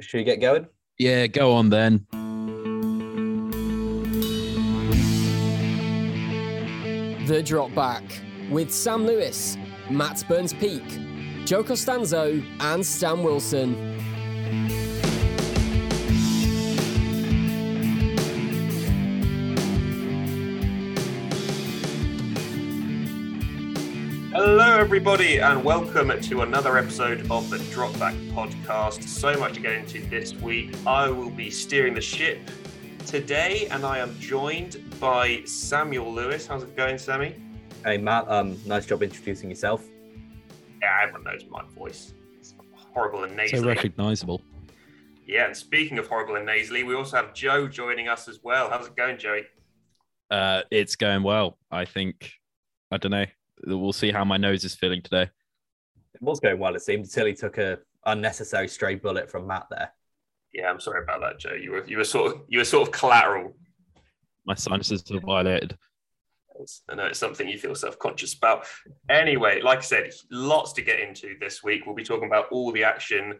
Should we get going? Yeah, go on then. The Drop Back with Sam Lewis, Matt Burns Peak, Joe Costanzo, and Stan Wilson. Everybody, and welcome to another episode of the Dropback Podcast. So much to get into this week. I will be steering the ship today, and I am joined by Samuel Lewis. How's it going, Sammy? Hey, Matt. Um, nice job introducing yourself. Yeah, everyone knows my voice. It's horrible and nasally. So recognizable. yeah, and speaking of horrible and nasally, we also have Joe joining us as well. How's it going, Joey? Uh, it's going well. I think. I don't know. We'll see how my nose is feeling today. It was going well, it seemed, until he took a unnecessary stray bullet from Matt there. Yeah, I'm sorry about that, Joe. You were you were sort of you were sort of collateral. My sinuses are violated. I know it's something you feel self-conscious about. Anyway, like I said, lots to get into this week. We'll be talking about all the action.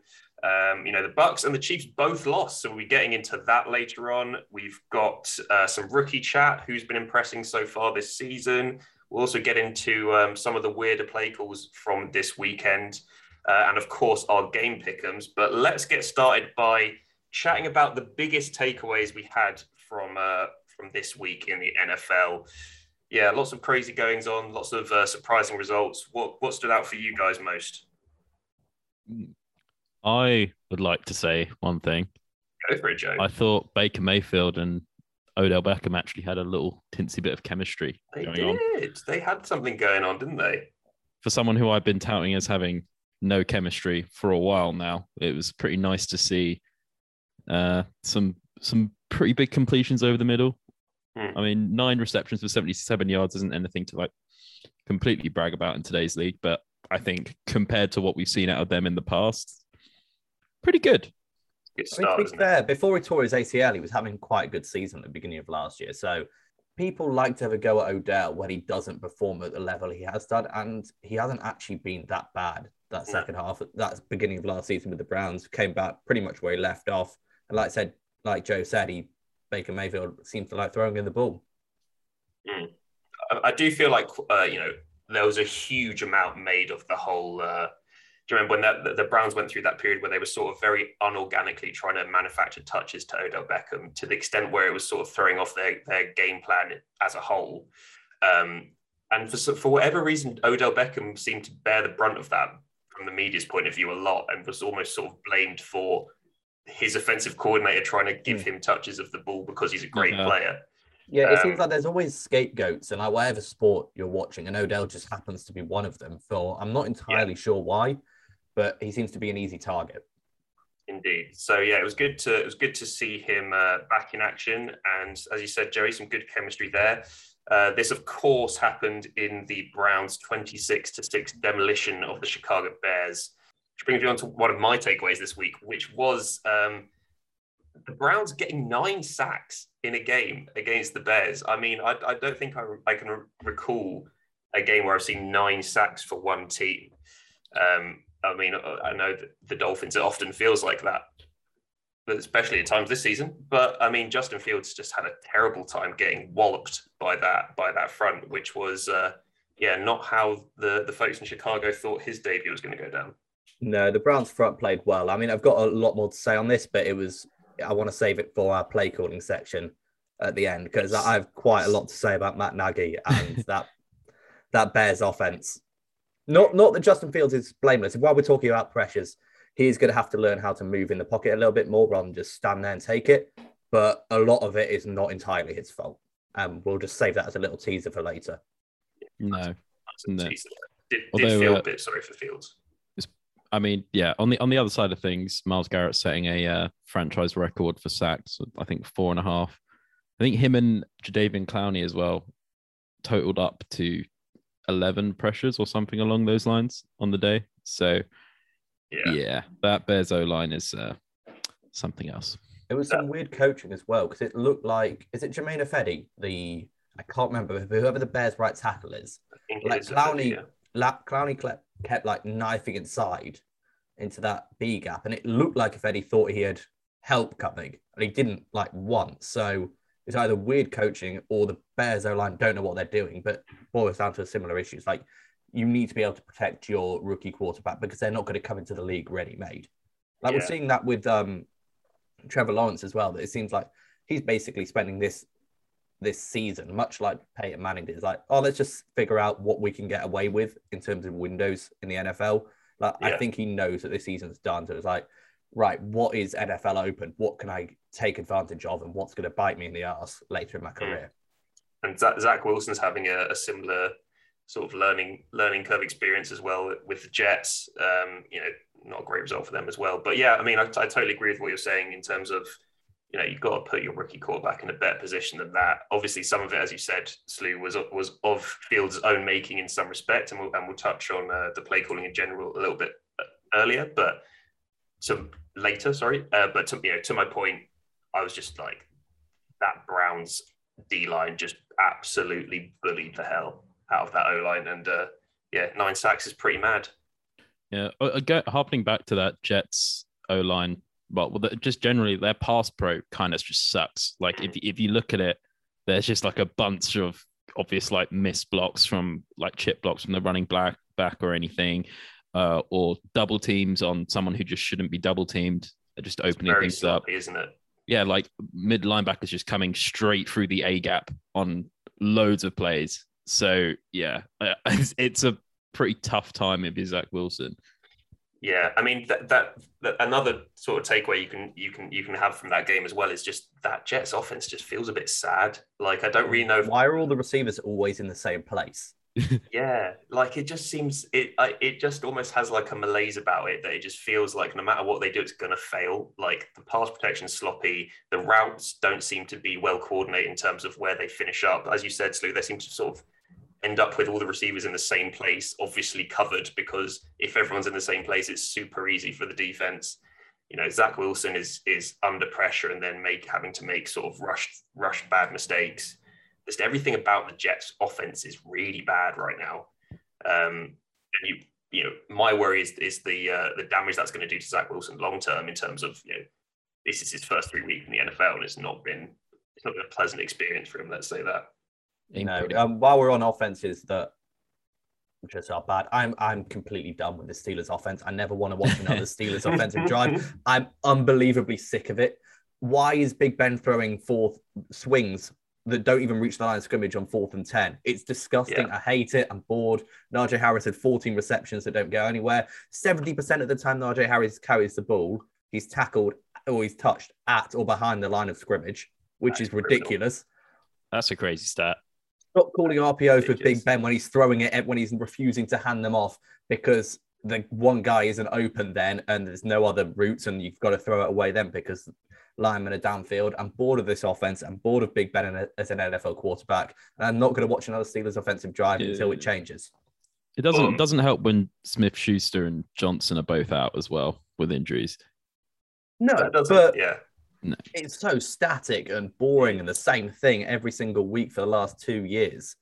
Um, you know, the Bucks and the Chiefs both lost, so we'll be getting into that later on. We've got uh, some rookie chat. Who's been impressing so far this season? We'll also get into um, some of the weirder play calls from this weekend, uh, and of course our game pickums. But let's get started by chatting about the biggest takeaways we had from uh, from this week in the NFL yeah, lots of crazy goings on, lots of uh, surprising results. What what stood out for you guys most? I would like to say one thing. Go for it, Joe. I thought Baker Mayfield and Odell Beckham actually had a little tinsy bit of chemistry they did. on. They had something going on, didn't they? For someone who I've been touting as having no chemistry for a while now, it was pretty nice to see uh, some some pretty big completions over the middle. Hmm. I mean, nine receptions for 77 yards isn't anything to like completely brag about in today's league, but I think compared to what we've seen out of them in the past, pretty good. Good I mean, to be fair, before he tore his ACL, he was having quite a good season at the beginning of last year. So people like to have a go at Odell when he doesn't perform at the level he has done, and he hasn't actually been that bad. That second half, that beginning of last season with the Browns, came back pretty much where he left off. And like I said, like Joe said, he Baker Mayfield seems to like throwing in the ball. I, I do feel like uh, you know there was a huge amount made of the whole. Uh, do you remember when that, the, the Browns went through that period where they were sort of very unorganically trying to manufacture touches to Odell Beckham to the extent where it was sort of throwing off their, their game plan as a whole. Um, and for for whatever reason, Odell Beckham seemed to bear the brunt of that from the media's point of view a lot, and was almost sort of blamed for his offensive coordinator trying to give him touches of the ball because he's a great Yeah. player. Yeah, it Um, seems like there's always scapegoats, and like whatever sport you're watching, and Odell just happens to be one of them. For I'm not entirely sure why, but he seems to be an easy target. Indeed. So yeah, it was good to it was good to see him uh, back in action, and as you said, Joey, some good chemistry there. Uh, this, of course, happened in the Browns' twenty-six to six demolition of the Chicago Bears, which brings me on to one of my takeaways this week, which was um, the Browns getting nine sacks in a game against the Bears. I mean, I, I don't think I, I can recall a game where I've seen nine sacks for one team. Um, I mean, I know that the Dolphins, it often feels like that, but especially at times this season. But I mean, Justin Fields just had a terrible time getting walloped by that by that front, which was uh, yeah, not how the the folks in Chicago thought his debut was going to go down. No, the Browns front played well. I mean, I've got a lot more to say on this, but it was I want to save it for our play calling section at the end because I have quite a lot to say about Matt Nagy and that that Bears offense. Not not that Justin Fields is blameless. While we're talking about pressures, he's going to have to learn how to move in the pocket a little bit more rather than just stand there and take it. But a lot of it is not entirely his fault. And we'll just save that as a little teaser for later. No, That's a No. teaser. Did, Although, did feel uh, a bit sorry for Fields. I mean, yeah. On the on the other side of things, Myles Garrett setting a uh, franchise record for sacks. I think four and a half. I think him and Jadeveon Clowney as well totaled up to eleven pressures or something along those lines on the day. So Yeah. yeah, that Bears O line is uh, something else. It was some weird coaching as well because it looked like is it Germain Ifedi, the I can't remember whoever the Bears right tackle is. I think it Like is Clowney, yeah. La- Clowney kept, kept like knifing inside, into that B gap, and it looked like Ifedi thought he had help coming, and he didn't like once. So it's either weird coaching or the Bears O line don't know what they're doing. But boils down to similar issues. Like you need to be able to protect your rookie quarterback because they're not going to come into the league ready made. Like Yeah. we're seeing that with um, Trevor Lawrence as well. That it seems like he's basically spending this this season, much like Peyton Manning did. It's like, oh, let's just figure out what we can get away with in terms of windows in the NFL. Like I think he knows that this season's done. So it's like, right, what is NFL open? What can I take advantage of, and what's going to bite me in the ass later in my career? and Zach, Zach Wilson's having a, a similar sort of learning learning curve experience as well with the Jets. Um, you know, not a great result for them as well. But yeah, I mean, I, I totally agree with what you're saying in terms of you know you've got to put your rookie quarterback in a better position than that. Obviously, some of it, as you said, Slew was was of Fields' own making in some respect, and we'll and we'll touch on uh, the play calling in general a little bit uh, earlier, but to later, sorry. Uh, but to you know, to my point, I was just like that Browns D line just absolutely bullied the hell out of that O line, and uh, yeah, nine sacks is pretty mad. Yeah, uh, again, harping back to that Jets O line, well, well, just generally their pass pro kind of just sucks. Like if if you look at it, there's just like a bunch of obvious like missed blocks from like chip blocks from the running black back or anything, uh, or double teams on someone who just shouldn't be double teamed, just opening Very things up. sloppy, isn't it? Yeah, like mid linebackers just coming straight through the A gap on loads of plays. So yeah, uh, it's, it's a pretty tough time if you're Zach Wilson. Yeah, I mean that, that that another sort of takeaway you can you can you can have from that game as well is just that Jets offense just feels a bit sad. Like I don't really know. If, Why are all the receivers always in the same place? Yeah, like it just seems it it just almost has like a malaise about it that it just feels like no matter what they do, it's gonna fail. Like the pass protection sloppy, the routes don't seem to be well coordinated in terms of where they finish up. As you said, Slew, they seem to sort of end up with all the receivers in the same place, obviously covered because if everyone's in the same place, it's super easy for the defense. You know, Zach Wilson is is under pressure and then make having to make sort of rushed rushed bad mistakes. Just everything about the Jets' offense is really bad right now. Um, and you you know, my worry is is the uh, the damage that's going to do to Zach Wilson long term in terms of you know, this is his first three weeks in the NFL and it's not been it's not been a pleasant experience for him. Let's say that. You know, um, while we're on offenses that just are bad, I'm I'm completely done with the Steelers offense. I never want to watch another Steelers offensive drive. I'm unbelievably sick of it. Why is Big Ben throwing four swings that don't even reach the line of scrimmage on fourth and 10? It's disgusting. Yeah. I hate it. I'm bored. Najee Harris had 14 receptions that don't go anywhere. 70% of the time Najee Harris carries the ball, he's tackled or he's touched at or behind the line of scrimmage, which That's is ridiculous. That's a crazy stat. Stop calling RPOs with Big Ben when he's throwing it when he's refusing to hand them off because the one guy isn't open then and there's no other routes and you've got to throw it away then because linemen are downfield. I'm bored of this offense. I'm bored of Big Ben as an NFL quarterback. And I'm not going to watch another Steelers offensive drive until it changes. It doesn't Um, doesn't help when Smith Schuster and Johnson are both out as well with injuries. No, That doesn't, but yeah. it's so static and boring and the same thing every single week for the last two years.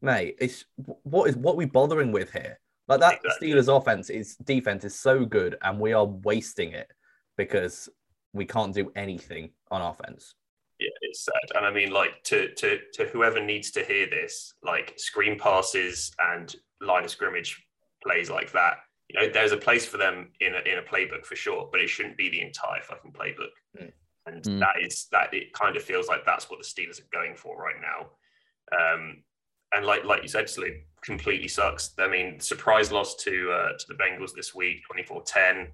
Mate, it's what is what we bothering with here? Like that Exactly. Steelers offense is defense is so good and we are wasting it because we can't do anything on offense. Yeah, it's sad. And I mean, like to to to whoever needs to hear this, like screen passes and line of scrimmage plays like that. You know, there's a place for them in a, in a playbook for sure, but it shouldn't be the entire fucking playbook. Mm. And Mm. that is that. It kind of feels like that's what the Steelers are going for right now. Um, and like like you said, Slew completely sucks. I mean, surprise loss to uh, to the Bengals this week, 24-10.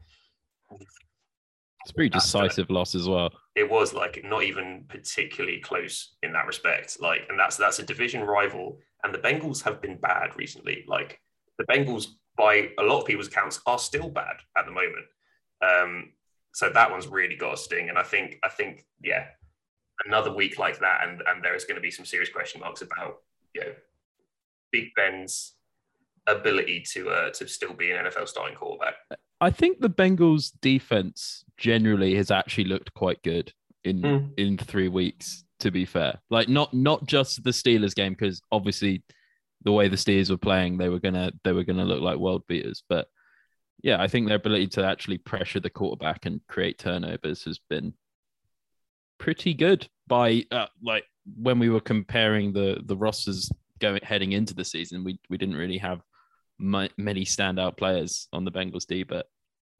It's a pretty decisive loss as well. it was like not even particularly close in that respect. Like, and that's that's a division rival, and the Bengals have been bad recently. Like, the Bengals, by a lot of people's accounts, are still bad at the moment. Um, so that one's really got a sting, and I think I think yeah, another week like that, and and there is going to be some serious question marks about you know Big Ben's ability to uh, to still be an NFL starting quarterback. I think the Bengals defense generally has actually looked quite good in Mm. in three weeks. To be fair, like not not just the Steelers game because obviously the way the Steelers were playing, they were gonna they were gonna look like world beaters. But yeah, I think their ability to actually pressure the quarterback and create turnovers has been pretty good. By uh, like when we were comparing the the rosters going heading into the season, we we didn't really have my, many standout players on the Bengals D, but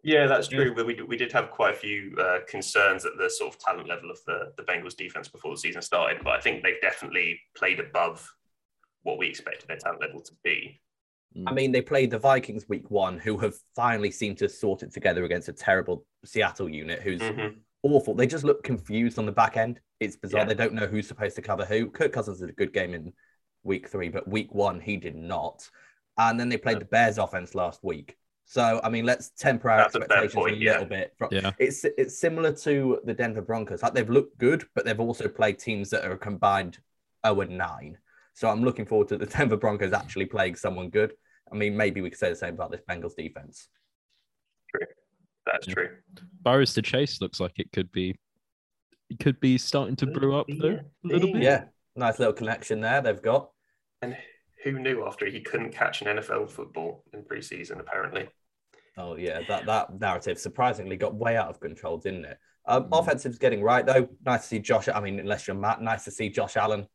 yeah, that's true. Yeah. We, we did have quite a few uh, concerns at the sort of talent level of the, the Bengals defense before the season started, but I think they've definitely played above what we expected their talent level to be. I mean, they played the Vikings week one, who have finally seemed to sort it together against a terrible Seattle unit who's mm-hmm. awful. They just look confused on the back end. It's bizarre. Yeah. They don't know who's supposed to cover who. Kirk Cousins did a good game in week three, but week one, he did not. And then they played yeah. the Bears offense last week. So, I mean, let's temper our That's expectations a, point, a little yeah. bit. From, yeah. It's it's similar to the Denver Broncos. Like they've looked good, but they've also played teams that are combined 0 and 9. So I'm looking forward to the Denver Broncos actually playing someone good. I mean, maybe we could say the same about this Bengals defense. True. That's true. Burrows to Chase looks like it could be it could be starting to brew up there a little bit. Yeah. Nice little connection there they've got. And who knew after he couldn't catch an NFL football in preseason, apparently. Oh yeah, that that narrative surprisingly got way out of control, didn't it? Um, mm. Offensive's getting right though. Nice to see Josh. I mean, unless you're Matt, nice to see Josh Allen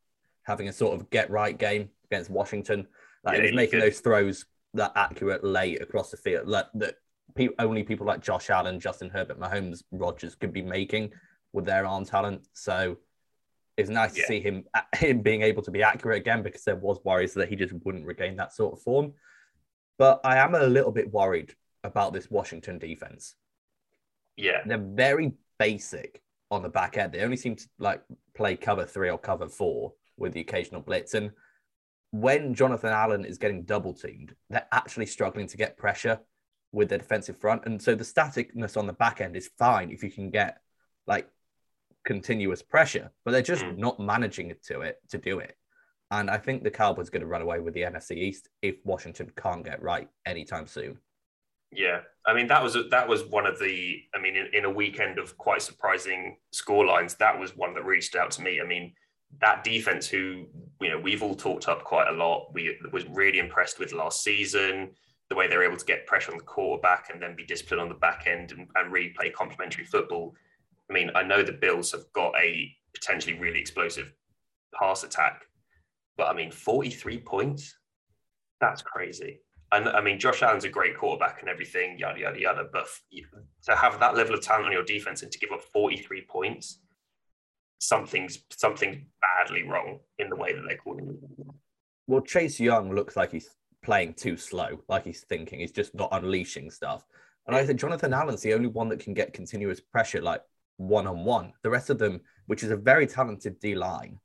having a sort of get right game against Washington. Like yeah, he was making those throws that accurate late across the field like, that pe- only people like Josh Allen, Justin Herbert, Mahomes, Rodgers could be making with their arm talent. So it's nice yeah. to see him him being able to be accurate again because there was worries that he just wouldn't regain that sort of form. But I am a little bit worried about this Washington defense. Yeah, they're very basic on the back end. They only seem to like play cover three or cover four with the occasional blitz. And when Jonathan Allen is getting double teamed, they're actually struggling to get pressure with the defensive front. And so the staticness on the back end is fine if you can get like continuous pressure, but they're just mm. not managing it to it to do it. And I think the Cowboys are going to run away with the NFC East if Washington can't get right anytime soon. Yeah, I mean that was a, that was one of the. I mean, in, in a weekend of quite surprising score lines, that was one that reached out to me. I mean, that defense, who you know we've all talked up quite a lot, we was really impressed with last season. The way they're able to get pressure on the quarterback and then be disciplined on the back end and, and really play complementary football. I mean, I know the Bills have got a potentially really explosive pass attack, but I mean, 43 points? That's crazy. And I mean, Josh Allen's a great quarterback and everything, yada, yada, yada. But to have that level of talent on your defense and to give up 43 points, something's something's badly wrong in the way that they're calling it. Well, Chase Young looks like he's playing too slow, like he's thinking. He's just not unleashing stuff. And I think Jonathan Allen's the only one that can get continuous pressure like one on one. The rest of them, which is a very talented D line,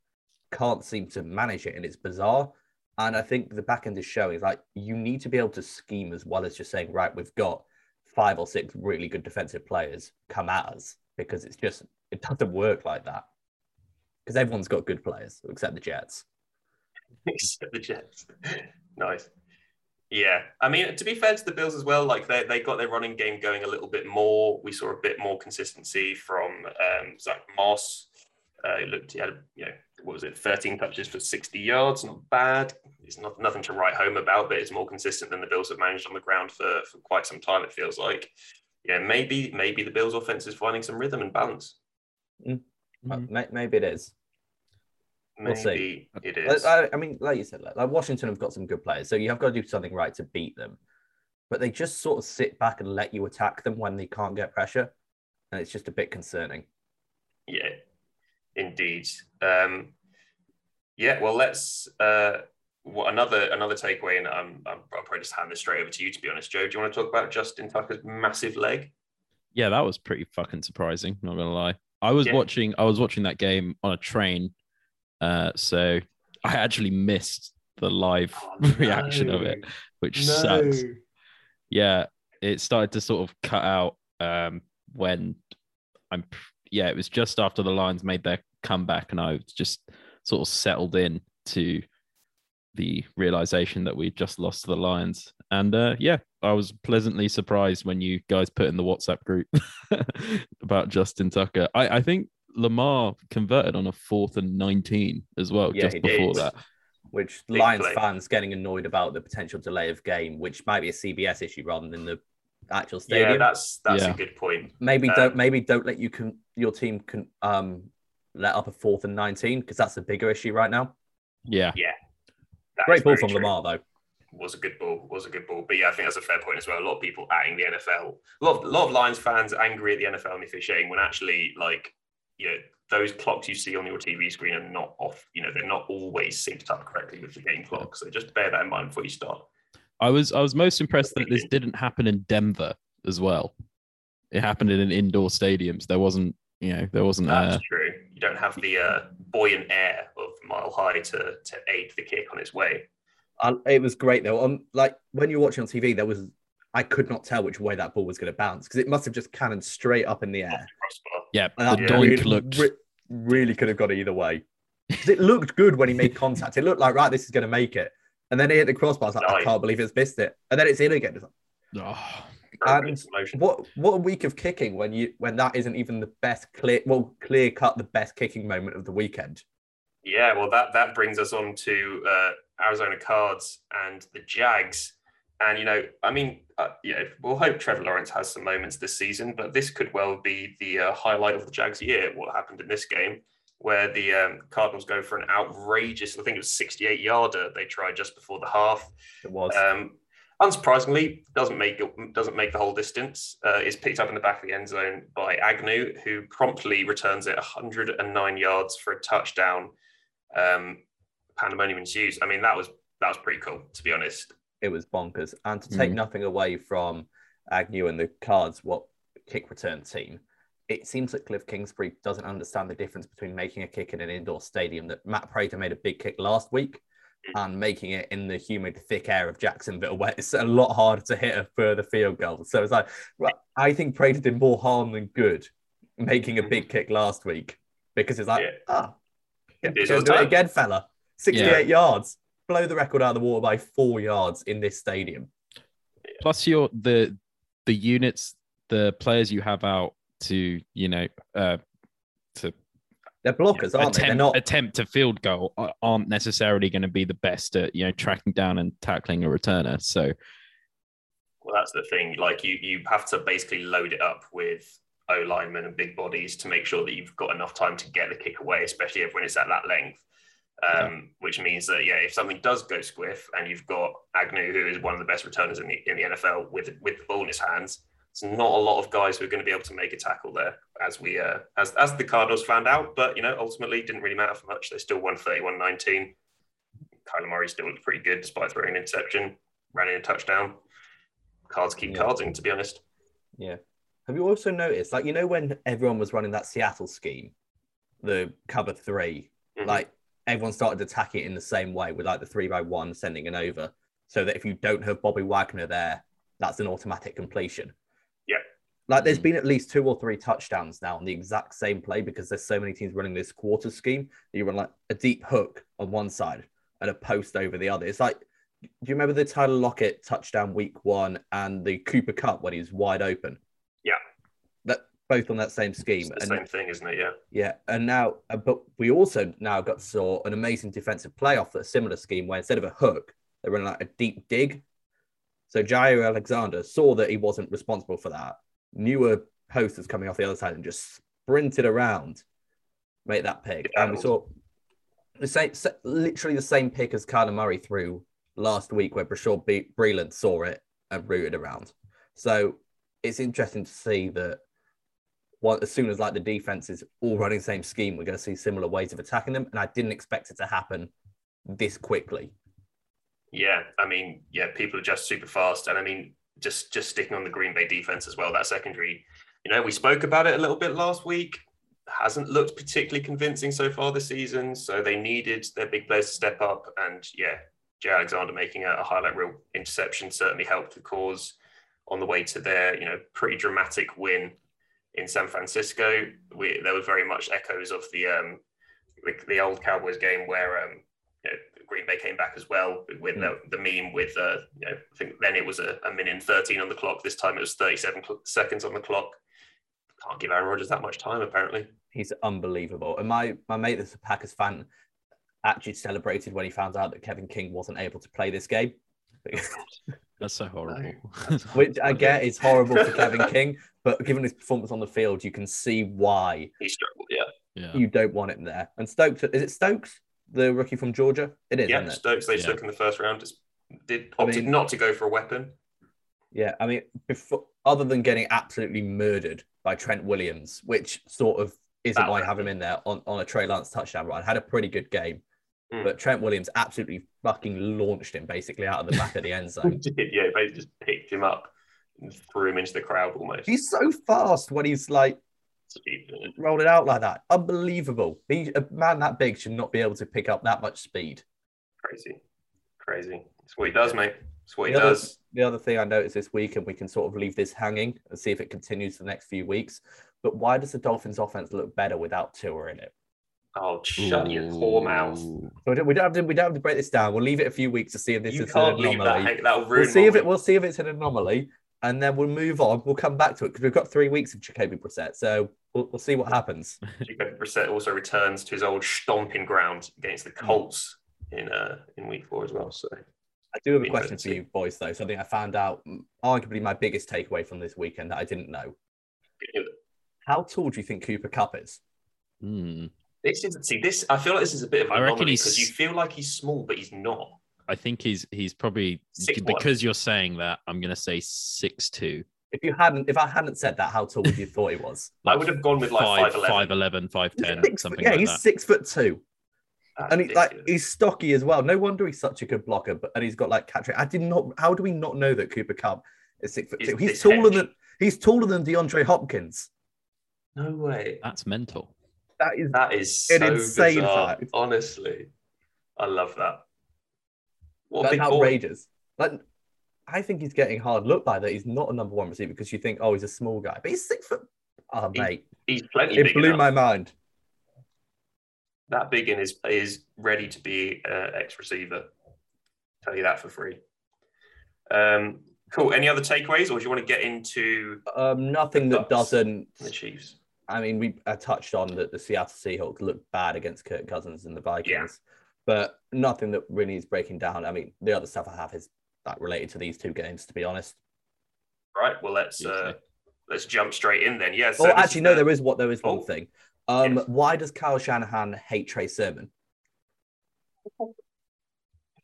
can't seem to manage it. And it's bizarre. And I think the back end is showing like you need to be able to scheme as well as just saying, right, we've got five or six really good defensive players come at us because it's just, it doesn't work like that because everyone's got good players except the Jets. except the Jets. nice. Yeah, I mean, to be fair to the Bills as well, like they, they got their running game going a little bit more. We saw a bit more consistency from um, Zach Moss. Uh, he looked, he had, you know, what was it, 13 touches for 60 yards, not bad. It's not nothing to write home about, but it's more consistent than the Bills have managed on the ground for, for quite some time. It feels like, yeah, maybe maybe the Bills' offense is finding some rhythm and balance. Mm. Mm. Maybe it is. Maybe we'll see. it is. I, I, mean, like you said, like, like Washington have got some good players, so you have got to do something right to beat them. But they just sort of sit back and let you attack them when they can't get pressure, and it's just a bit concerning. Yeah, indeed. Um, yeah, well, let's. Uh, well, another another takeaway, and I'm, I'm, I'll probably just hand this straight over to you. To be honest, Joe, do you want to talk about Justin Tucker's massive leg? Yeah, that was pretty fucking surprising. Not gonna lie. I was yeah. watching I was watching that game on a train, uh, so I actually missed the live oh, reaction no. of it, which no. sucks. Yeah, it started to sort of cut out um, when I'm. Yeah, it was just after the Lions made their comeback, and I just sort of settled in to the realization that we just lost to the Lions. And uh, yeah, I was pleasantly surprised when you guys put in the WhatsApp group about Justin Tucker. I, I, think Lamar converted on a fourth and 19 as well, yeah, just before did. that. Which Big Lions play. fans getting annoyed about the potential delay of game, which might be a CBS issue rather than the actual stadium. Yeah, that's that's Yeah. a good point. maybe uh, don't maybe don't let you can your team can um let up a fourth and 19 because that's a bigger issue right now. Yeah. That Great ball from true. Lamar though. was a good ball. Was a good ball. But yeah, I think that's a fair point as well. A lot of people atting the NFL. A lot of, a lot of Lions fans angry at the NFL and the officiating when actually, like, you know, those clocks you see on your TV screen are not off. You know, they're not always synced up correctly with the game clock. So just bear that in mind before you start. I was I was most impressed that this didn't happen in Denver as well. It happened in an indoor stadium. So There wasn't, you know, there wasn't That's uh true. You don't have the uh, buoyant air of Mile High to to aid the kick on its way. I, it was great though. On like when you're watching on TV, there was I could not tell which way that ball was going to bounce because it must have just cannoned straight up in the Off air. The crossbar. yeah, And the that doink really, looked re- really could have gone either way. it looked good when he made contact. It looked like right, this is going to make it. And then he hit the crossbar. I was like, I can't believe it's missed it. And then it's in again. It's like, oh, And what what a week of kicking when you when that isn't even the best clear well clear cut the best kicking moment of the weekend. Yeah, well, that that brings us on to uh, Arizona Cards and the Jags. And you know, I mean, uh, yeah, we'll hope Trevor Lawrence has some moments this season, but this could well be the uh, highlight of the Jags' year. What happened in this game, where the um, Cardinals go for an outrageous, I think it was 68 yarder they tried just before the half. It was. Um, unsurprisingly, doesn't make it, doesn't make the whole distance. Uh, is picked up in the back of the end zone by Agnew, who promptly returns it 109 yards for a touchdown. Um, pandemonium ensues. I mean, that was that was pretty cool, to be honest. It was bonkers. And to take Mm. nothing away from Agnew and the cards, what kick return team, it seems that Kliff Kingsbury doesn't understand the difference between making a kick in an indoor stadium. That Matt Prater made a big kick last week and making it in the humid, thick air of Jacksonville, where it's a lot harder to hit a further field goal. So it's like, right, I think Prater did more harm than good making a big kick last week because it's like, Yeah. ah, yeah, It is go all do it again, fella. 68 yards. Blow the record out of the water by four yards in this stadium. plus your the the units, the players you have out to, you know, uh to They're blockers, aren't they? They're not. attempt to field goal aren't necessarily going to be the best at you know tracking down and tackling a returner. So Well, that's the thing. Like you, you have to basically load it up with O linemen and big bodies to make sure that you've got enough time to get the kick away, especially if when it's at that length. Um, Which means that yeah, if something does go squiff and you've got Agnew, who is one of the best returners in the in the NFL with with the ball in his hands, it's not a lot of guys who are going to be able to make a tackle there, as we uh, as as the Cardinals found out. But you know, ultimately, it didn't really matter for much. They still won 31-19. Kyler Murray still looked pretty good despite throwing an interception, ran in a touchdown. Cards keep Yeah. carding, to be honest. Yeah. Have you also noticed, like, you know, when everyone was running that Seattle scheme, the cover 3 Mhm. like everyone started attacking it in the same way with like the three by one sending an over, so that if you don't have Bobby Wagner there, that's an automatic completion. Yeah. Like there's Mhm. been at least two or three touchdowns now on the exact same play because there's so many teams running this quarter scheme. You run like a deep hook on one side and a post over the other. It's like, do you remember the Tyler Lockett touchdown week one and the Cooper Kupp when he was wide open? Yeah. Both on that same scheme. It's the And same thing, isn't it? Yeah. yeah, and now, uh, but we also now got saw an amazing defensive play off a similar scheme where instead of a hook, they run like a deep dig. So Jaire Alexander saw that he wasn't responsible for that. Knew a post was coming off the other side and just sprinted around, make that pick. And we saw the same, literally the same pick as Kyler Murray threw last week, where Bashaud Be- Breeland saw it and rooted around. So it's interesting to see that well, as soon as like the defense is all running the same scheme, we're going to see similar ways of attacking them. And I didn't expect it to happen this quickly. Yeah, I mean, yeah, people are just super fast, and I mean, just just sticking on the Green Bay defense as well. That secondary, you know, we spoke about it a little bit last week. Hasn't looked particularly convincing so far this season. So they needed their big players to step up, and yeah, Jay Alexander making a, a highlight reel interception certainly helped the cause on the way to their you know pretty dramatic win in San Francisco. We, there were very much echoes of the um, the, the old Cowboys game where um, you know, Green Bay came back as well with the, the meme with uh, you know I think then it was a, a minute and 13 on the clock. This time it was 37 cl- seconds on the clock. Can't give Aaron Rodgers that much time apparently. He's unbelievable. And my, my mate that's a Packers fan actually celebrated when he found out that Kevin King wasn't able to play this game That's so horrible. which I Okay. get is horrible for Kevin King, but given his performance on the field, you can see why He struggled. Yeah, yeah. you don't want him there. And Stokes, is it Stokes, the rookie from Georgia? It is, yeah. isn't it? Stokes they Yeah. took in the first round. Just did I opted mean- not to go for a weapon. Yeah, I mean, before, other than getting absolutely murdered by Trent Williams, which sort of isn't That why I have him in there on, on a Trey Lance touchdown run. Had a pretty good game, Mm. but Trent Williams absolutely fucking launched him basically out of the back of the end zone. Did, yeah, they just picked him up and threw him into the crowd almost. He's so fast when he's like rolled it out like that. Unbelievable. He, a man that big should not be able to pick up that much speed. Crazy, crazy. That's what he does, mate. That's what he The other, does. the other thing I noticed this week, and we can sort of leave this hanging and see if it continues for the next few weeks. But why does the Dolphins' offense look better without Tua in it? Oh, shut your whore mouth. We don't, we don't have to we don't have to break this down. We'll leave it a few weeks to see if this you is an can't leave anomaly. hang- That'll ruin. We'll see if it we'll see if it's an anomaly, and then we'll move on. We'll come back to it because we've got three weeks of Jacoby Brissett. So we'll, we'll see what happens. week. Jacoby Brissett also returns to his old stomping ground against the Colts in uh in week four as well. So I do have a question for you boys, though. Something I found out, mm, arguably my biggest takeaway from this weekend that I didn't know. How tall do you think Cooper Kupp is? Hmm. This is see this. I feel like this is a bit of I an reckon he's- because you feel like he's small, but he's not. I think he's he's probably Six one. because you're saying that. I'm gonna say six two. If you hadn't, if I hadn't said that, how tall would you thought he was? I would have gone with like five, 5'11". five eleven, five ten, Six something foot, yeah, like he's that. six foot two, That's and he, like he's stocky as well. No wonder he's such a good blocker. But and he's got like catch rate. I did not. How do we not know that Cooper Kupp is six foot He's two? He's taller hedge. than he's taller than DeAndre Hopkins. no way. That's mental. That is That is so An insane bizarre. fact. Honestly, I love that. What that's boy. outrageous. Like, I think he's getting hard looked by that. He's not a number one receiver because you think, oh, he's a small guy, but he's six foot. Oh, He- mate, He's plenty it blew enough. my mind. that big and is is ready to be uh, ex receiver. Tell you that for free. Um, cool. Any other takeaways, or do you want to get into Um, nothing that doesn't. the Chiefs? I mean, we I touched on that the Seattle Seahawks looked bad against Kirk Cousins and the Vikings, but nothing that really is breaking down. I mean, the other stuff I have is like related to these two games, to be honest. Right. Well, let's uh, let's jump straight in then. Yeah. oh, this actually, no, the- there is what there is one Oh. thing. Um, Yes. why does Kyle Shanahan hate Trey Sermon?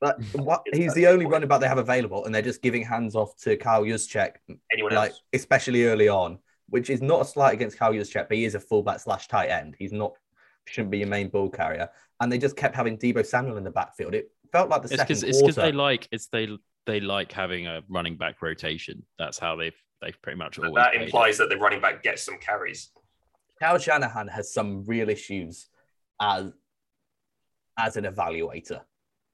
Like, what, he's the only running back they have available, and they're just giving hands off to Kyle Juszczyk, anyone like else. especially early on, which is not a slight against Kyle Juszczyk, but he is a fullback slash tight end. He's not shouldn't be your main ball carrier, and they just kept having Deebo Samuel in the backfield. It felt like the It's second because it's because they like it's they they like having a running back rotation. That's how they've they've pretty much always. That played it. implies that the running back gets some carries. Kyle Shanahan has some real issues as as an evaluator.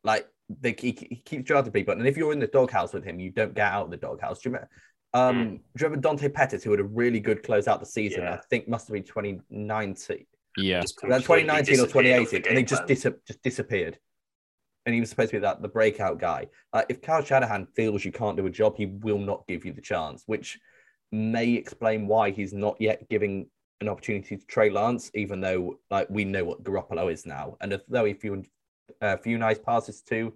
Like they, he, he keeps drafting people, and if you're in the doghouse with him, you don't get out of the doghouse. Do you remember? Um, Hmm. do you remember Dante Pettis, who had a really good close out the season? Yeah. I think must have been 2019, Yeah, Just 2019 or disappeared off the 2018, and he just dis- just disappeared. And he was supposed to be that the breakout guy. Uh, if Kyle Shanahan feels you can't do a job, he will not give you the chance, which may explain why he's not yet giving an opportunity to Trey Lance, even though like we know what Garoppolo is now. And if, though he threw a few nice passes to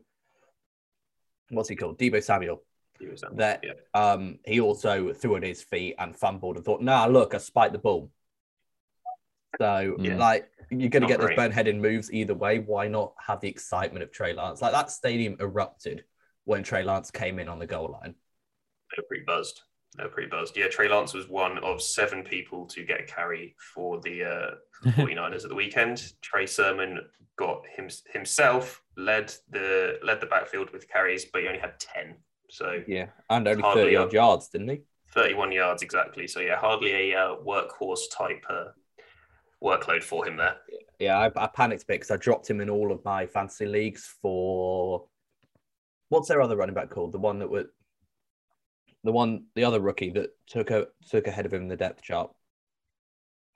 what's he called, Deebo Samuel, that yeah. um, he also threw at his feet and fumbled and thought, nah, look, I spiked the ball. So, Yeah. like, you're going to get those great. boneheaded moves either way. Why not have the excitement of Trey Lance? Like, that stadium erupted when Trey Lance came in on the goal line. They were pretty buzzed. They were pretty buzzed. Yeah, Trey Lance was one of seven people to get a carry for the uh, 49ers at the weekend. Trey Sermon got him, himself led the led the backfield with carries, but he only had 10. So Yeah. And only 30 odd yards, didn't he? 31 yards exactly. So yeah, hardly a uh, workhorse type uh, workload for him there. Yeah, I, I panicked a bit because I dropped him in all of my fantasy leagues for what's their other running back called? The one that was the one, the other rookie that took a took ahead of him in the depth chart.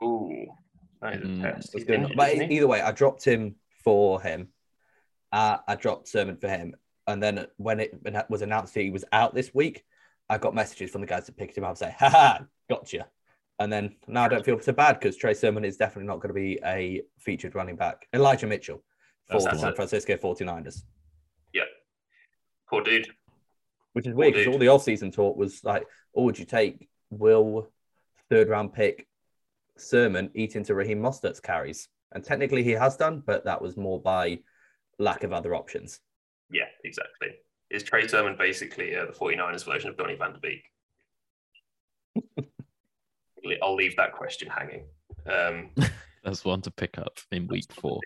Ooh, that is a Mm. test. was good. injured, But either way, I dropped him for him. Uh, I dropped Sermon for him, and then when it, was announced that he was out this week, I got messages from the guys that picked him up saying, "Ha ha, gotcha." And then now I don't feel so bad because Trey Sermon is definitely not going to be a featured running back. Elijah Mitchell for the the San. Francisco 49ers. Yeah. Poor dude. Which is weird because all the off-season talk was like, "Oh, would you take Will third round pick Sermon eat into Raheem Mostert's carries?" And technically, he has done, but that was more by lack of other options. Yeah, exactly. Is Trey Sermon basically uh, the 49ers version of Donny van de Beek? I'll leave that question hanging. Um, That's one to pick up in week four.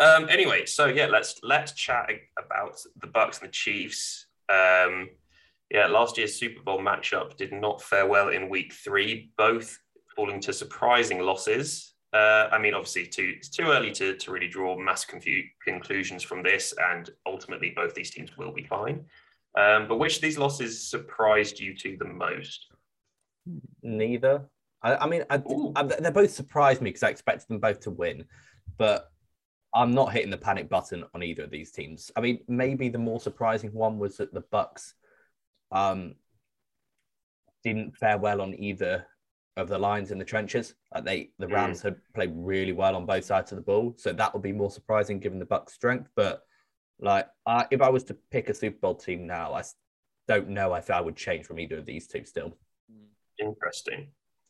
Um, anyway, so yeah, let's let's chat about the Bucks and the Chiefs. Um, yeah, last year's Super Bowl matchup did not fare well in Week Three, both falling to surprising losses. Uh, I mean, obviously, too it's too early to to really draw mass confu- conclusions from this, and ultimately, both these teams will be fine. Um, but which of these losses surprised you to the most? Neither. I, I mean, I, I, they both surprised me because I expected them both to win, but I'm not hitting the panic button on either of these teams. I mean, maybe the more surprising one was that the Bucks um, didn't fare well on either of the lines in the trenches. Like they, the Mm. Rams had played really well on both sides of the ball, so that would be more surprising given the Bucks' strength. But like, I, if I was to pick a Super Bowl team now, I don't know if I would change from either of these two still. Interesting,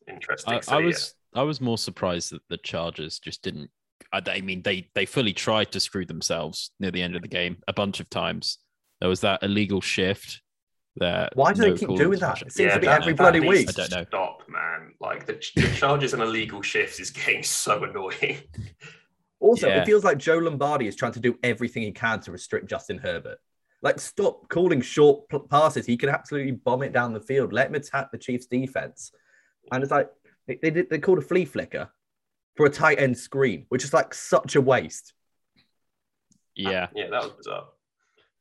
interesting. I, So, I yeah. was I was more surprised that the Chargers just didn't. I, I mean, they they fully tried to screw themselves near the end of the game a bunch of times. There was that illegal shift. That Why do they keep doing that? It seems to be that- every that bloody week. I don't know. Stop, man! Like the, the Chargers and illegal shifts is getting so annoying. Also, Yeah. it feels like Joe Lombardi is trying to do everything he can to restrict Justin Herbert. Like, stop calling short p- passes. He can absolutely bomb it down the field. Let him attack the Chiefs' defense. And it's like they, they did. They called a flea flicker for a tight end screen, which is like such a waste. Yeah, Yeah, that was bizarre.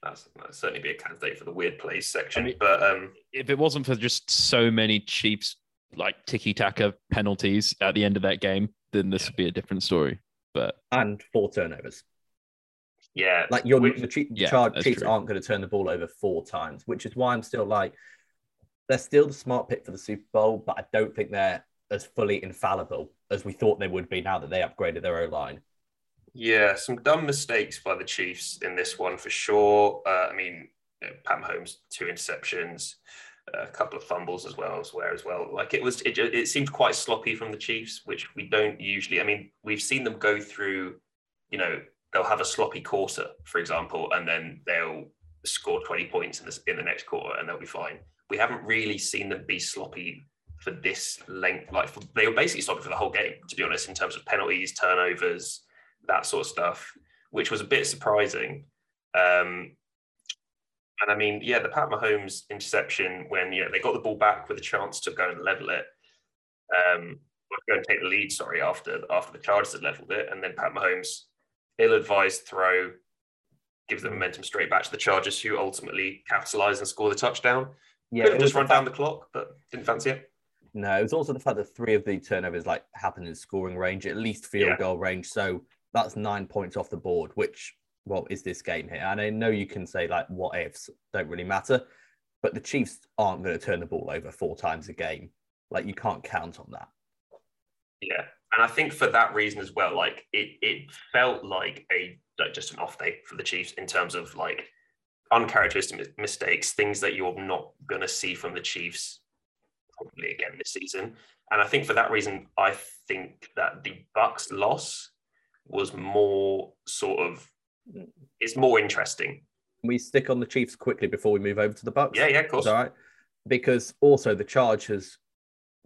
That's that'd certainly be a candidate for the weird plays section. I mean- but um, if it wasn't for just so many Chiefs like ticky taka penalties at the end of that game, then this would be a different story. But And four turnovers. yeah, Like you're which- the Chief, Yeah, Char- Chiefs true. aren't going to turn the ball over four times, which is why I'm still like they're still the smart pick for the Super Bowl, but I don't think they're as fully infallible as we thought they would be now that they upgraded their O line. Yeah, some dumb mistakes by the Chiefs in this one for sure. Uh, I mean, know, Pat Mahomes two interceptions, a couple of fumbles as well as where as well. Like it was, it, it seemed quite sloppy from the Chiefs, which we don't usually. I mean, we've seen them go through. You know, they'll have a sloppy quarter, for example, and then they'll score 20 points in the, in the next quarter and they'll be fine. We haven't really seen them be sloppy for this length. Like for, they were basically sloppy for the whole game, to be honest, in terms of penalties, turnovers, that sort of stuff, which was a bit surprising. Um, and I mean, yeah, the Pat Mahomes interception when you know they got the ball back with a chance to go and level it, um, go and take the lead. Sorry, after after the Chargers had leveled it, and then Pat Mahomes ill-advised throw gives the momentum straight back to the Chargers, who ultimately capitalize and score the touchdown. Yeah, Could have just run down the clock, but didn't fancy it. No, it was also the fact that three of the turnovers like happened in scoring range, at least field Yeah. goal range. So that's nine points off the board, which well is this game here. And I know you can say like what ifs don't really matter, but the Chiefs aren't going to turn the ball over four times a game. Like you can't count on that. Yeah, and I think for that reason as well, like it it felt like a like just an off day for the Chiefs in terms of like uncharacteristic mistakes, things that you're not going to see from the Chiefs probably again this season. And I think for that reason, I think that the Bucks loss was more sort of it's more interesting. Can we stick on the Chiefs quickly before we move over to the Bucks? Yeah, yeah, of course. All right. Because also the Chargers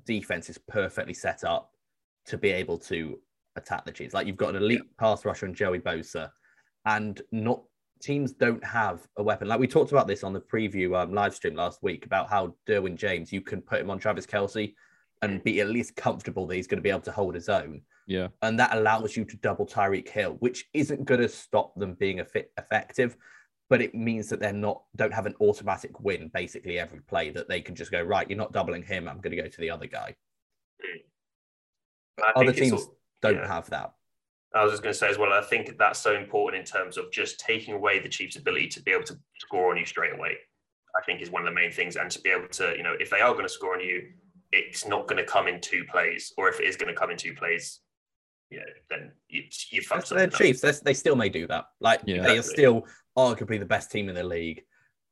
defense is perfectly set up to be able to attack the Chiefs. Like you've got an elite pass rusher in Joey Bosa, and not teams don't have a weapon. Like we talked about this on the preview um, live stream last week about how Derwin James, you can put him on Travis Kelce and be at least comfortable that he's going to be able to hold his own. Yeah, And that allows you to double Tyreek Hill, which isn't going to stop them being effi- effective, but it means that they're not don't have an automatic win basically every play that they can just go right. You're not doubling him. I'm going to go to the other guy. Hmm. I Other teams all- don't yeah. have that. I was just going to say as well, I think that's so important in terms of just taking away the Chiefs' ability to be able to score on you straight away. I think is one of the main things, and to be able to, you know, if they are going to score on you, it's not going to come in two plays, or if it is going to come in two plays, you know, then you you fucked They're. Chiefs. They're, they still may do that. Like Yeah. they are Exactly. still arguably the best team in the league.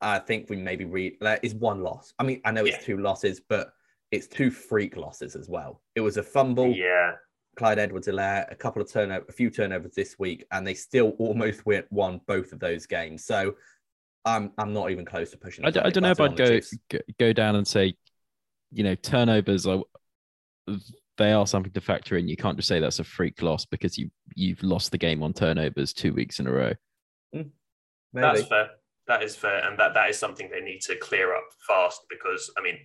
I think we maybe read that is one loss. I mean, I know it's Yeah. two losses, but it's two freak losses as well. It was a fumble, Yeah, Clyde Edwards Helaire, a couple of turnover, a few turnovers this week, and they still almost win, won both of those games. So I'm I'm not even close to pushing. I, the d- I don't know if I'd go, go go down and say, you know, turnovers are they are something to factor in. You can't just say that's a freak loss because you you've lost the game on turnovers two weeks in a row. Maybe. that's fair. That is fair, and that that is something they need to clear up fast because I mean,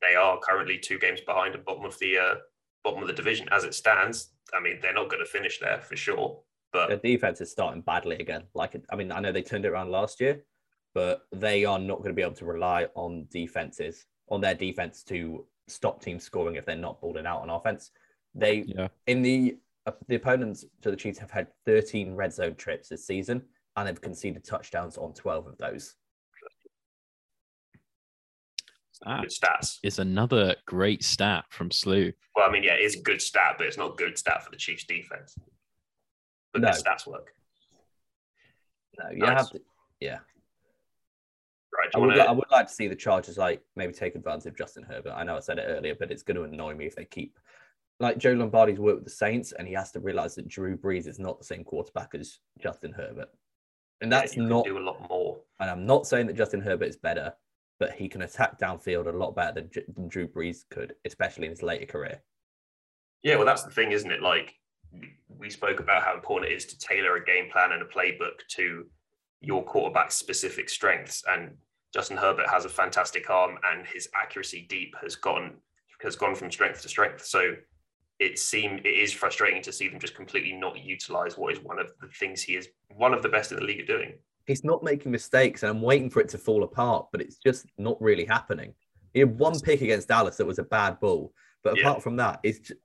they are currently two games behind the bottom of the uh, bottom of the division as it stands. I mean, they're not going to finish there for sure, but Their defense is starting badly again. Like, I mean, I know they turned it around last year, but they are not going to be able to rely on defenses, on their defense to stop teams scoring if they're not balling out on offense. They, Yeah. in the, uh, the opponents to the Chiefs have had 13 red zone trips this season, and they've conceded touchdowns on 12 of those. Ah, good stats. is another great stat from Slew. Well, I mean, yeah, it's a good stat, but it's not good stat for the Chiefs defense. But No. the stats work. No, you Nice. have to, yeah. I would, want li- I would like to see the Chargers like maybe take advantage of Justin Herbert. I know I said it earlier, but it's going to annoy me if they keep like Joe Lombardi's worked with the Saints, and he has to realize that Drew Brees is not the same quarterback as Justin Herbert, and that's can not. do a lot more. And I'm not saying that Justin Herbert is better, but he can attack downfield a lot better than, J- than Drew Brees could, especially in his later career. Yeah, well, that's the thing, isn't it? Like we spoke about how important it is to tailor a game plan and a playbook to your quarterback's specific strengths. And Justin Herbert has a fantastic arm, and his accuracy deep has gone has gone from strength to strength. So it seemed it is frustrating to see them just completely not utilize what is one of the things he is one of the best in the league at doing. He's not making mistakes, and I'm waiting for it to fall apart, but it's just not really happening. He had one pick against Dallas that was a bad ball, but Yeah. apart from that, it's. Just,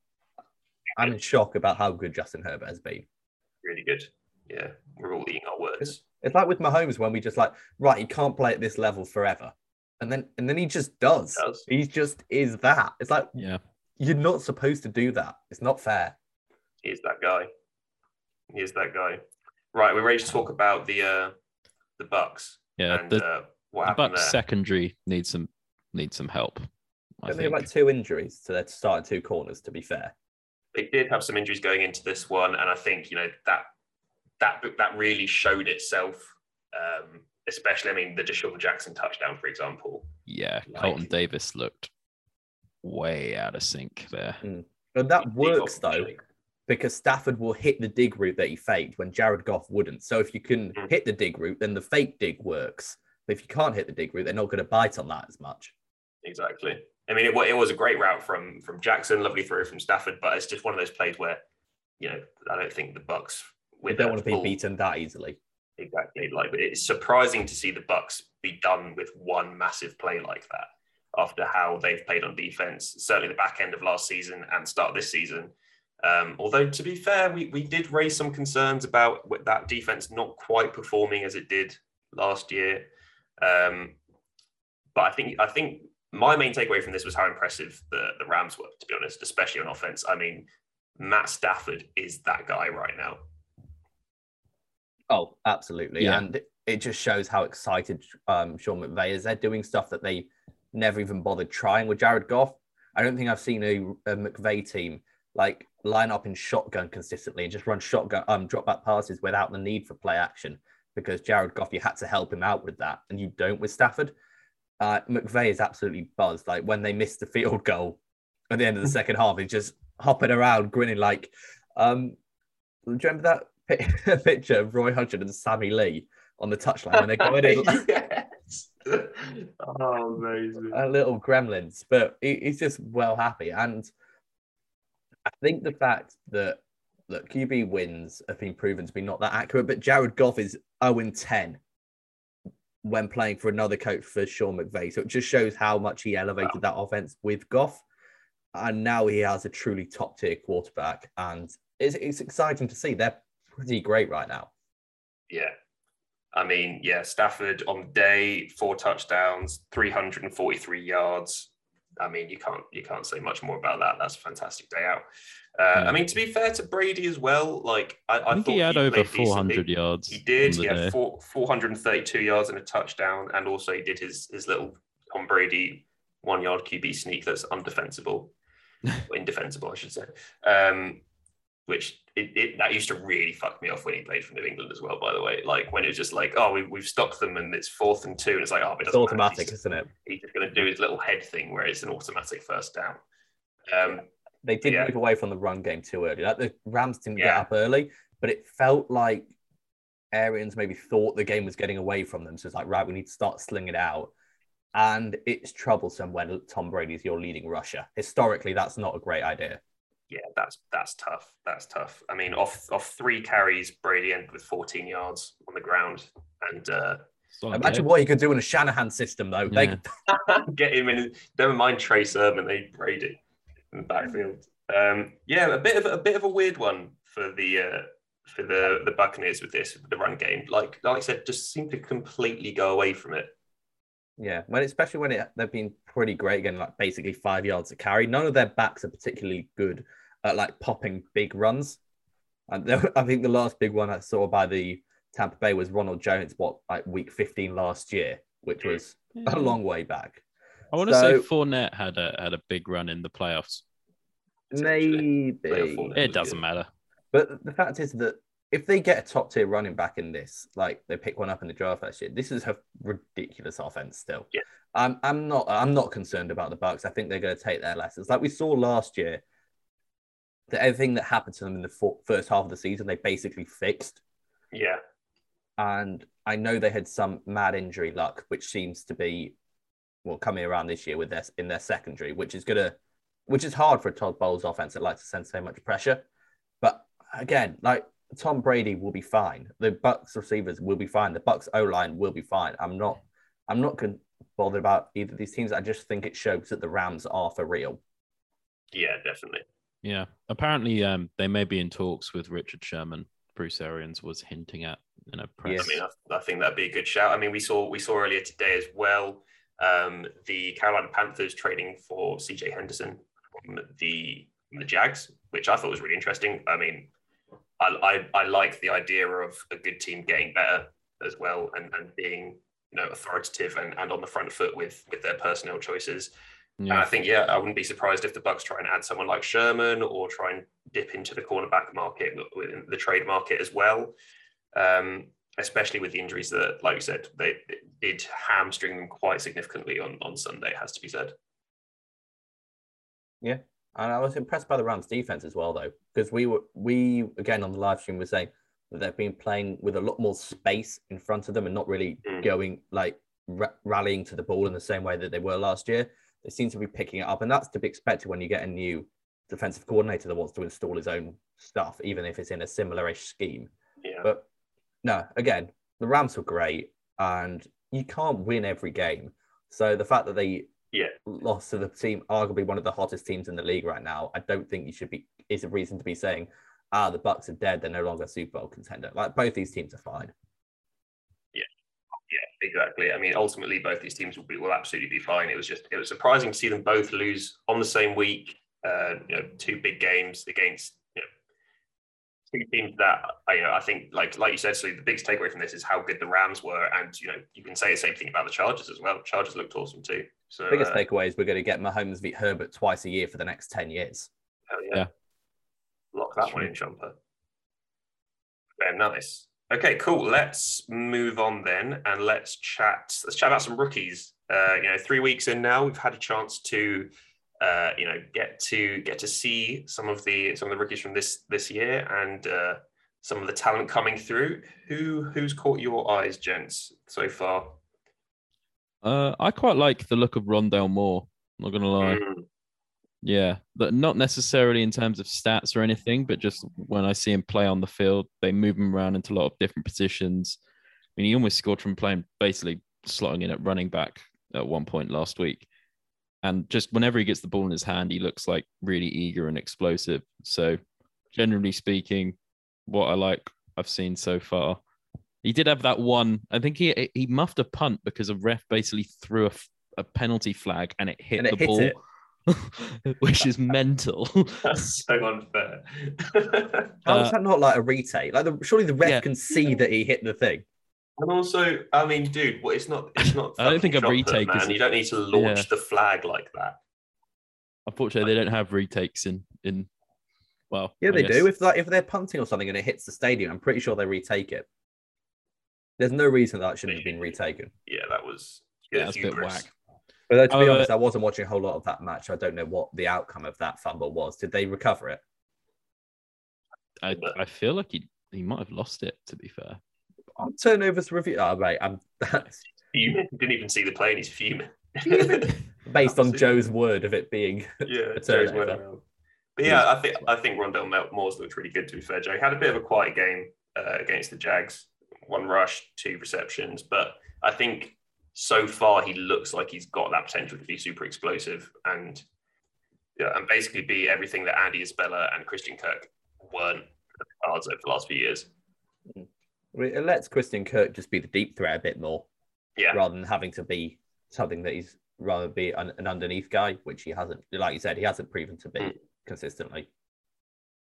I'm in shock about how good Justin Herbert has been. Really good. Yeah, we're all eating our words. It's like with Mahomes when we just like, right, he can't play at this level forever. And then and then he just does. Does. He just is that. It's like Yeah. you're not supposed to do that. It's not fair. He's that guy. He is that guy. Right, we're ready to talk about the uh the Bucks Yeah. and The, uh, what the Bucks there. secondary needs some needs some help. I Don't they have think. like two injuries to their starting two corners, to be fair. they did have some injuries going into this one, and I think you know that that that really showed itself. Um, especially, I mean, the DeSean Jackson touchdown, for example. yeah, like- Carlton Davis looked way out of sync there. But that He- he works though, because Stafford will hit the dig route that he faked when Jared Goff wouldn't. So if you can Mm. hit the dig route, then the fake dig works. But if you can't hit the dig route, they're not going to bite on that as much. Exactly. I mean, it, it was a great route from from Jackson, lovely throw from Stafford, but it's just one of those plays where, you know, I don't think the Bucks They with don't want to be full- beaten that easily. Exactly. Like it's surprising to see the Bucks be done with one massive play like that after how they've played on defense, certainly the back end of last season and start this season. Um, although to be fair, we, we did raise some concerns about that defense not quite performing as it did last year. Um, but I think I think my main takeaway from this was how impressive the, the Rams were, to be honest, especially on offense. I mean, Matt Stafford is that guy right now. Oh, absolutely. Yeah. And it just shows how excited um, Sean McVay is. They're doing stuff that they never even bothered trying with Jared Goff. I don't think I've seen a, a McVay team like line up in shotgun consistently and just run shotgun um drop back passes without the need for play action because Jared Goff, you had to help him out with that, and you don't with Stafford. Uh, McVay is absolutely buzzed. Like when they missed the field goal at the end of the second half, he's just hopping around, grinning like, um, do you remember that pi- picture of Roy Hodgson and Sammy Lee on the touchline when they're going in yes. oh, amazing. a little gremlins? But he, he's just well happy, and I think the fact that that QB wins have been proven to be not that accurate. But Jared Goff is 0 10 when playing for another coach for Sean McVay, so it just shows how much he elevated that offense with Goff, and now he has a truly top tier quarterback, and it's, it's exciting to see. They're pretty great right now. Yeah. I mean, yeah, Stafford on the day, four touchdowns, 343 yards. I mean, you can't you can't say much more about that. That's a fantastic day out. Uh, Yeah. I mean, to be fair to Brady as well, like I, I, I think thought he had played over decently. 400 yards. He did. on He had four, 432 yards and a touchdown, and also he did his his little on Brady one yard QB sneak that's undefensible, indefensible, I should say. Um, which it, it that used to really fuck me off when he played for New England as well. By the way, like when it was just like, oh, we, we've stopped them and it's fourth and two, and it's like, oh, but it It's matter. automatic, isn't it? he's just going to do his little head thing where it's an automatic first down. Um, They did Yeah. move away from the run game too early. Like the Rams didn't get up early, but it felt like Arians maybe thought the game was getting away from them. So it's like, right, we need to start slinging it out. And it's troublesome when Tom Brady's your leading rusher. Historically, that's not a great idea. Yeah, that's that's tough. That's tough. I mean, off off three carries, Brady ended with 14 yards on the ground, and uh, Solid Imagine day. what you could do in a Shanahan system, though. They, get him in. Never mind Trey Sermon, they Brady in the backfield. Um, yeah, a bit of a bit of a weird one for the uh, for the the Buccaneers with this the run game. Like like I said, just seem to completely go away from it. Yeah, when especially when it, they've been pretty great again, like basically five yards to carry. None of their backs are particularly good at like popping big runs. And I think the last big one I saw by the Tampa Bay was Ronald Jones, what like week fifteen last year, which was a hmm. long way back. I want to say So- Fournette had a had a big run in the playoffs. Maybe, It doesn't good. matter. but the fact is that if they get a top tier running back in this, like they pick one up in the draft last year, this is a ridiculous offense still. Yeah. I'm I'm not I'm not concerned about the Bucks. I think they're going to take their lessons. Like we saw last year, that everything that happened to them in the first half of the season, they basically fixed. Yeah, And I know they had some mad injury luck, which seems to be well coming around this year with their in their secondary, which is gonna which is hard for a Todd Bowles offense that likes to send so much pressure. But again, like Tom Brady will be fine. The Bucks receivers will be fine. The Bucks O line will be fine. I'm not I'm not con- bothered about either of these teams. I just think it shows that the Rams are for real. yeah, definitely. Yeah. Apparently, um, they may be in talks with Richard Sherman. Bruce Arians was hinting at in a press. Yes. I mean, I, I think that'd be a good shout. I mean, we saw we saw earlier today as well um, the Carolina Panthers trading for CJ Henderson from the from the Jags, which I thought was really interesting. I mean, I I, I like the idea of a good team getting better as well and, and being you know authoritative and, and on the front foot with with their personnel choices. And I think, yeah, I wouldn't be surprised if the Bucks try and add someone like Sherman or try and dip into the cornerback market, within the trade market as well. Um, especially with the injuries that, like you said, they did hamstring them quite significantly on, on Sunday, it has to be said. And I was impressed by the Rams defense as well, though, because we were we again on the live stream were saying that they've been playing with a lot more space in front of them and not really Mm. going like ra- rallying to the ball in the same way that they were last year. They seem to be picking it up, and that's to be expected when you get a new defensive coordinator that wants to install his own stuff, even if it's in a similar-ish scheme. Yeah. But no, again, the Rams were great, and you can't win every game. So the fact that they Yeah. lost to the team, arguably one of the hottest teams in the league right now, I don't think you should be is a reason to be saying, ah, the Bucks are dead, they're no longer a Super Bowl contender. Like both these teams are fine. Yeah, yeah, exactly. I mean, ultimately, both these teams will be will absolutely be fine. It was just it was surprising to see them both lose on the same week. Uh, you know, two big games against two teams that I, I think, like like you said, so the biggest takeaway from this is how good the Rams were, and you know, you can say the same thing about the Chargers as well. Chargers looked awesome too. So Biggest uh, takeaway is we're going to get Mahomes beat Herbert twice a year for the next 10 years. hell yeah. Yeah. lock that one in, Jumper. Very nice. Okay, cool. Let's move on then, and let's chat. Let's chat about some rookies. Uh, you know, three weeks in now, we've had a chance to, uh, you know, get to get to see some of the some of the rookies from this this year and uh, some of the talent coming through. Who who's caught your eyes, gents, so far? Uh, I quite like the look of Rondale Moore. Not gonna lie. Mm, Yeah, but not necessarily in terms of stats or anything, but just when I see him play on the field, they move him around into a lot of different positions. I mean, he almost scored from playing basically slotting in at running back at one point last week. And just whenever he gets the ball in his hand, he looks like really eager and explosive. So, generally speaking, what I like I've seen so far. He did have that one. I think he he muffed a punt because a ref basically threw a, a penalty flag and it hit And it the hit ball, it. which is mental. That's so unfair. How Uh, is that not like a retake? Like, the, surely the ref Yeah. can see that he hit the thing. And also, I mean, dude, well, it's not. It's not. I don't think a fucking chocolate, retake is- You don't need to launch Yeah. the flag like that. Unfortunately, they don't have retakes in in. Well, Yeah, I they guess- do. If like if they're punting or something and it hits the stadium, I'm pretty sure they retake it. There's no reason that shouldn't have been retaken. Yeah, that was. Yeah, that's a bit whack. But uh, to be However- honest, I wasn't watching a whole lot of that match. I don't know what the outcome of that fumble was. Did they recover it? I, I feel like he he might have lost it. To be fair, Turnovers review. Oh, right. I'm that's Fuming. Didn't even see the play, and he's fuming. based on Joe's word of it being. Yeah, a Joe's around. But yeah, I think I think Rondale Moore's looked really good. To be fair, Joe He had a bit of a quiet game uh, against the Jags. One rush, two receptions, but I think so far he looks like he's got that potential to be super explosive and yeah, and basically be everything that Andy Isabella and Christian Kirk weren't cards over the last few years. It lets Christian Kirk just be the deep threat a bit more, Yeah, rather than having to be something that he's rather be an, an underneath guy, which he hasn't. Like you said, he hasn't proven to be Mm. consistently.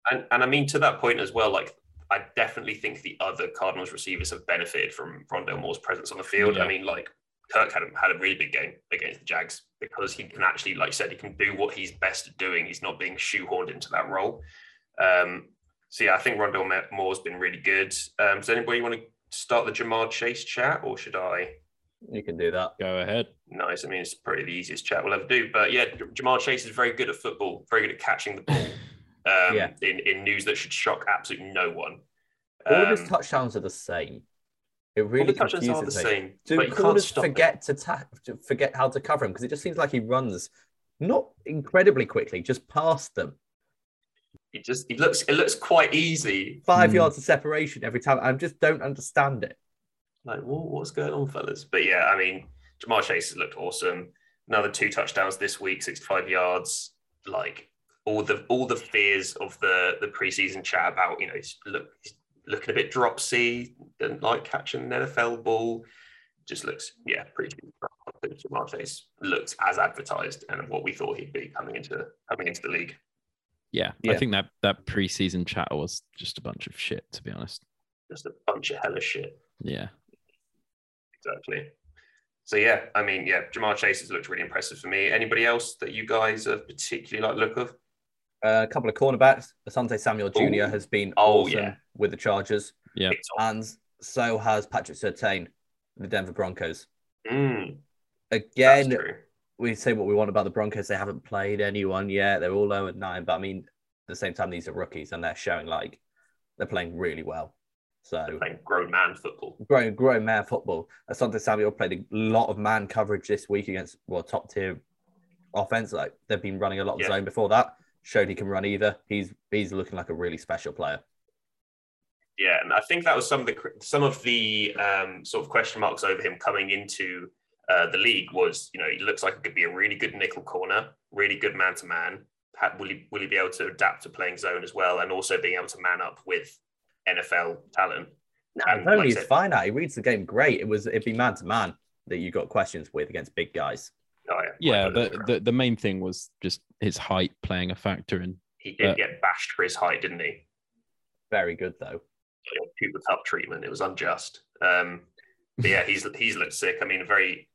and and I mean to that point as well. Like I definitely think the other Cardinals receivers have benefited from Rondale Moore's presence on the field. Yeah. I mean, like Kirk had a, had a really big game against the Jags because he can actually, like you said, he can do what he's best at doing. He's not being shoehorned into that role. Um, so yeah, I think Rondale Ma- Moore's been really good. Um, does anybody want to start the Ja'Marr Chase chat, or should I? You can do that. go ahead. Nice. I mean, it's probably the easiest chat we'll ever do. But yeah, Ja'Marr Chase is very good at football, very good at catching the ball. Um, Yeah. in, in news that should shock absolutely no one. All of his Um, touchdowns are the same. It all really the touchdowns are the confuses me. same. Do but you can't corners stop it. forget to, ta- to forget how to cover him? Because it just seems like he runs not incredibly quickly, just past them. It just it looks it looks quite easy. Five Hmm. yards of separation every time. I just don't understand it. Like, whoa, what's going on, fellas? But yeah, I mean, Ja'Marr Chase has looked awesome. Another two touchdowns this week, 65 yards. Like all the all the fears of the the preseason chat about, you know, he's look he's looking a bit dropsy, doesn't like catching an NFL ball. Just looks, yeah, pretty good. Ja'Marr Chase looks as advertised and what we thought he'd be coming into coming into the league. Yeah, Yeah. I think that that preseason chatter was just a bunch of shit. To be honest. Just a bunch of hella shit. Yeah. Exactly. So yeah, I mean, yeah, Ja'Marr Chase has looked really impressive for me. Anybody else that you guys have particularly like the look of? Uh, a couple of cornerbacks. Asante Samuel Jr. Ooh. has been Oh, awesome yeah. with the Chargers, Yeah. And so has Patrick Surtain, the Denver Broncos. Mm, that's Again, true. We say what we want about the Broncos. They haven't played anyone yet. They're all 0 and 9. But I mean, at the same time, these are rookies and they're showing like they're playing really well. They're So playing grown man football. growing, growing man football. Asante Samuel played a lot of man coverage this week against well top tier offense. Like they've been running a lot of Yeah. zone before that. Showed he can run either. He's he's looking like a really special player. Yeah, and I think that was some of the some of the um, sort of question marks over him coming into uh, the league was, you know, he looks like he could be a really good nickel corner, really good man to man. Will he will he be able to adapt to playing zone as well, and also being able to man up with NFL talent? No, And Tony like I is said- fine out. He reads the game great. It was it'd be man to man that you got questions with against big guys. Oh, Yeah, Michael the, the the main thing was just his height playing a factor in. he did uh, get bashed for his height, didn't he? Very good though. Cooper Kupp treatment. It was unjust. Um, but yeah, he's he's looked sick. I mean, a very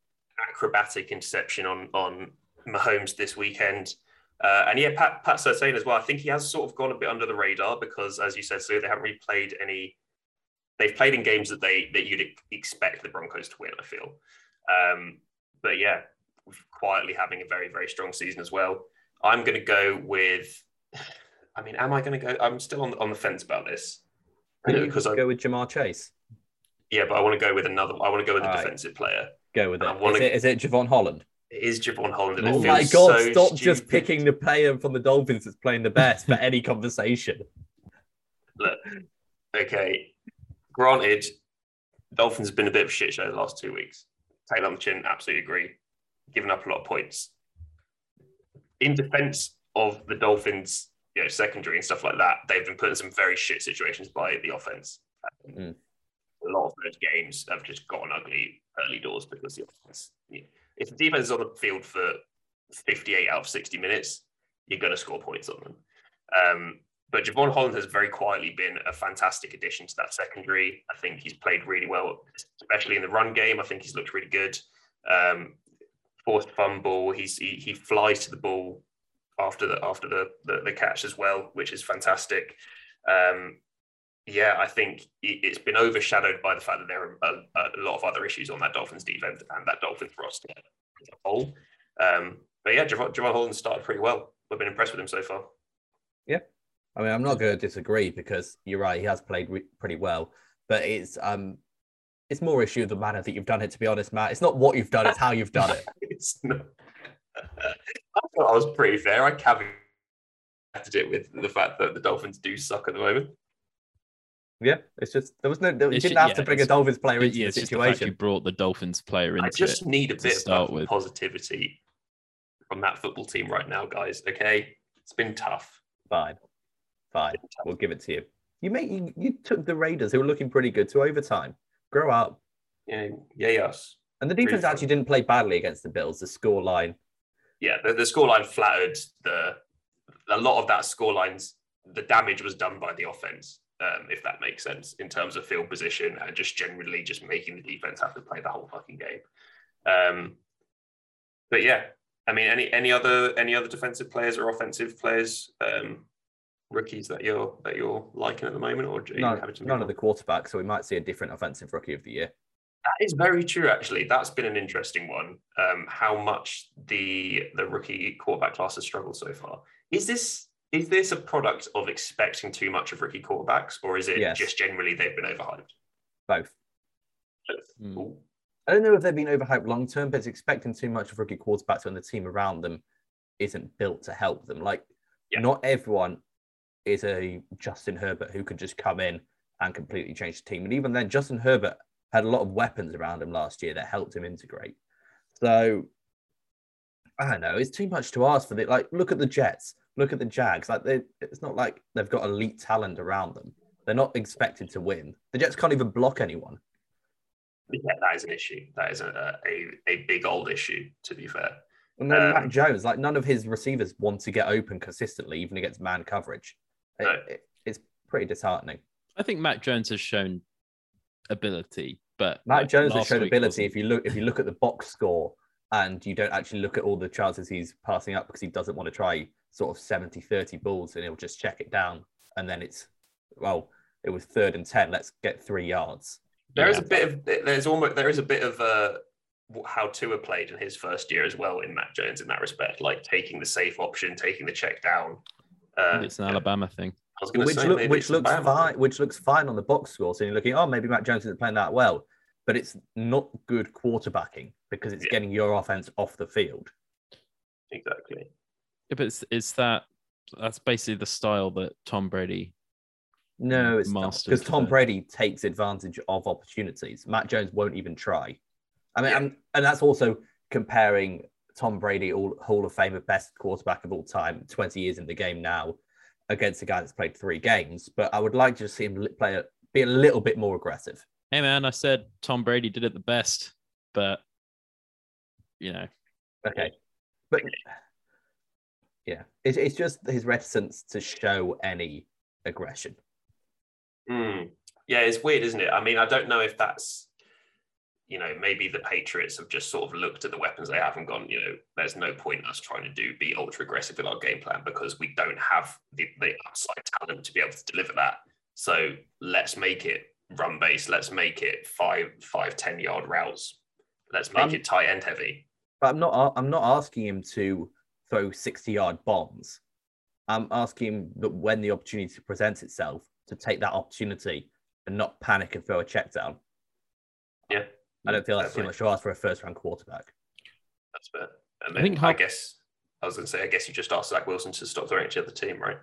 acrobatic interception on on Mahomes this weekend. Uh, and yeah, Pat Pat Surtain as well. I think he has sort of gone a bit under the radar because, as you said, so they haven't really played any. They've played in games that they that you'd expect the Broncos to win. I feel, um, but yeah, quietly having a very very strong season as well. I'm going to go with. I mean, am I going to go? I'm still on on the fence about this because I go with Ja'Marr Chase? yeah, but I want to go with another. I want to go with a All right. defensive player. Go with it. Wanna- it, is it Jevon Holland? It is Jevon Holland. and it Oh feels my god! so stop just picking the player from the Dolphins that's playing the best for any conversation. Look, okay. Granted, Dolphins have been a bit of a shit show the last two weeks. Take it on the chin. Absolutely agree. Giving up a lot of points. In defense of the Dolphins, you know, secondary and stuff like that, they've been put in some very shit situations by the offense. Mm. A lot of those games have just gotten ugly early doors because the offense. if the defense is on the field for 58 out of 60 minutes, you're going to score points on them. Um, but Jevon Holland has very quietly been a fantastic addition to that secondary. I think he's played really well, especially in the run game. I think he's looked really good. Um, forced fumble, he's he, he flies to the ball after the after the, the, the catch as well, which is fantastic. Um, yeah, I think it's been overshadowed by the fact that there are a, a, lot of other issues on that Dolphins defense and that Dolphins roster as a whole. Um, but yeah, Jevon, Jevon Holland started pretty well. I've been impressed with him so far. Yeah, I mean, I'm not going to disagree because you're right. He has played re- pretty well, but it's um, it's more issue of the manner that you've done it. To be honest, Matt, it's not what you've done; it's how you've done it. it's not. I thought I was pretty fair. I caveated it with the fact that the Dolphins do suck at the moment. Yeah, it's just there was no. There, you didn't have yeah, to bring a Dolphins player into yeah, the situation. The you brought the Dolphins player in. I just need a bit start of positivity from that football team right now, guys. Okay, it's been tough. Fine, fine. We'll give it to you. You made you, you took the Raiders, who were looking pretty good, to overtime. Grow up. Yeah, yeah, yes. And the defense really actually didn't play badly against the Bills. The score line. Yeah, the, the score line flattered the. A lot of that score lines, the damage was done by the offense um, if that makes sense, in terms of field position and just generally just making the defense have to play the whole fucking game. Um, but yeah, I mean, any any other any other defensive players or offensive players, um, rookies that you're that you're liking at the moment, or no, none of the quarterbacks, so we might see a different offensive rookie of the year. That is very true, actually. That's been an interesting one. Um, how much the the rookie quarterback class has struggled so far. Is this is this a product of expecting too much of rookie quarterbacks, or is it yes. just generally they've been overhyped? Both. Mm. I don't know if they've been overhyped long term, but it's expecting too much of rookie quarterbacks when the team around them isn't built to help them. Like, yeah. not everyone is a Justin Herbert who could just come in and completely change the team. And even then, Justin Herbert had a lot of weapons around him last year that helped him integrate. So I don't know. It's too much to ask for the like. Look at the Jets. Look at the Jags. Like they, it's not like they've got elite talent around them. They're not expected to win. The Jets can't even block anyone. Yeah, that is an issue. That is a a, a big old issue. To be fair. And then um, Mac Jones, like none of his receivers want to get open consistently, even against man coverage. It, no. it, it's pretty disheartening. I think Mac Jones has shown ability, but Matt like, Jones has shown ability. If you look, if you look at the box score and you don't actually look at all the chances he's passing up because he doesn't want to try sort of 70 30 balls and he'll just check it down and then it's well it was third and 10 let's get three yards There yeah. is a bit of there's almost there is a bit of uh how Tua played in his first year as well in Mac Jones in that respect, like taking the safe option, taking the check down. Uh, it's an yeah. Alabama thing. which, say, look, which looks fine. Which looks fine on the box score. So you're looking, oh, maybe Mac Jones isn't playing that well but it's not good quarterbacking because it's yeah. getting your offense off the field. Exactly. But it's, it's that that's basically the style that Tom Brady. No, it's because Tom Brady takes advantage of opportunities. Mac Jones won't even try. I mean, yeah. and, and that's also comparing Tom Brady, all Hall of Famer, best quarterback of all time, 20 years in the game now, against a guy that's played three games. But I would like to see him play a, be a little bit more aggressive hey man, I said Tom Brady did it the best, but you know. Okay. But yeah, it's, it's just his reticence to show any aggression. Mm. Yeah, it's weird, isn't it? I mean, I don't know if that's, you know, maybe the Patriots have just sort of looked at the weapons they have and gone, you know, there's no point us trying to do be ultra aggressive in our game plan because we don't have the, the upside talent to be able to deliver that. So let's make it run base. Let's make it five, five, ten yard routes. Let's make it tight end heavy. But I'm not. I'm not asking him to throw 60 yard bombs. I'm asking that when the opportunity presents itself, to take that opportunity and not panic and throw a check down. Yeah, I don't feel that's too much to ask for a first round quarterback. That's fair. And then I, think how... I guess I was going to say, I guess you just asked Zach Wilson to stop throwing each other team, right?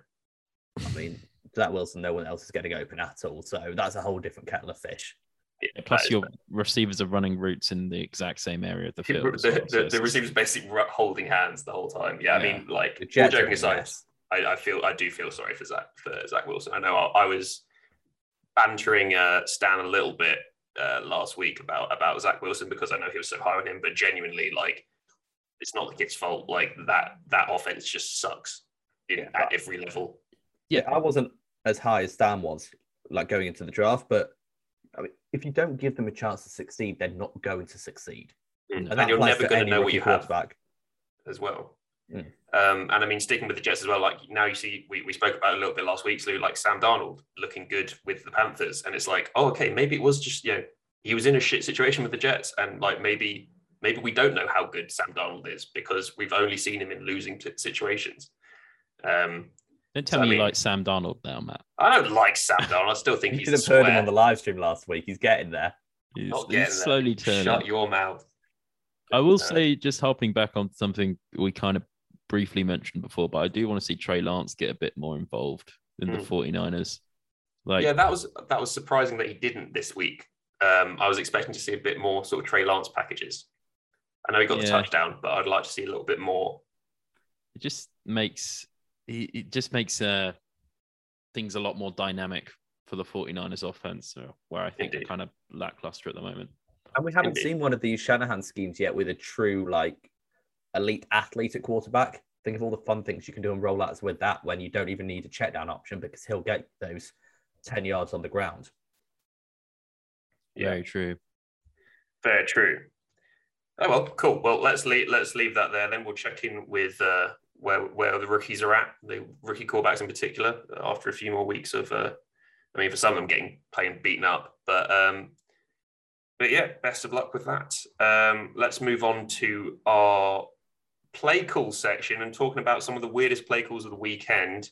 I mean, Zach Wilson, no one else is getting open at all. So that's a whole different kettle of fish. Yeah, plus, your receivers are running routes in the exact same area of the field. The, well, the, so the receivers basically holding hands the whole time. Yeah, yeah. I mean, like, all joking aside, I, I, feel I do feel sorry for Zach for Zach Wilson. I know I, I was bantering uh, Stan a little bit uh, last week about about Zach Wilson because I know he was so high on him, but genuinely, like, it's not the kid's fault. Like that that offense just sucks in, Yeah, at every level. Yeah, I wasn't as high as Stan was, like going into the draft, but I mean, if you don't give them a chance to succeed, they're not going to succeed. Mm. And, And, you're never going to know what you have back as well. Mm. Um, and I mean, sticking with the Jets as well, like now you see, we, we spoke about a little bit last week, so like Sam Darnold looking good with the Panthers. And it's like, oh, okay, maybe it was just, you know, he was in a shit situation with the Jets. And like maybe, maybe we don't know how good Sam Darnold is because we've only seen him in losing situations. Um, Don't tell So, I me you like Sam Darnold now, Matt. I don't like Sam Darnold. I still think You he's should a have heard him on the live stream last week. He's getting there. He's, Not he's getting there. slowly turning. Shut your mouth. I will Uh, say, just hopping back on something we kind of briefly mentioned before, but I do want to see Trey Lance get a bit more involved in the Mm. 49ers. Like, yeah, that was that was surprising that he didn't this week. Um, I was expecting to see a bit more sort of Trey Lance packages. I know he got the touchdown, but I'd like to see a little bit more. it just makes it it just makes uh things a lot more dynamic for the 49ers offense, uh, where I think they're kind of lackluster at the moment. And we haven't Indeed. seen one of these Shanahan schemes yet with a true like elite athlete at quarterback. Think of all the fun things you can do on rollouts with that when you don't even need a check down option because he'll get those 10 yards on the ground. Yeah. Very true. Very true. Oh well, cool. Well, let's leave let's leave that there. Then we'll check in with uh, where where the rookies are at, the rookie quarterbacks in particular, after a few more weeks of. Uh, I mean, for some of them getting playing beaten up, but um, but yeah, best of luck with that. Um, let's move on to our play call section and talking about some of the weirdest play calls of the weekend.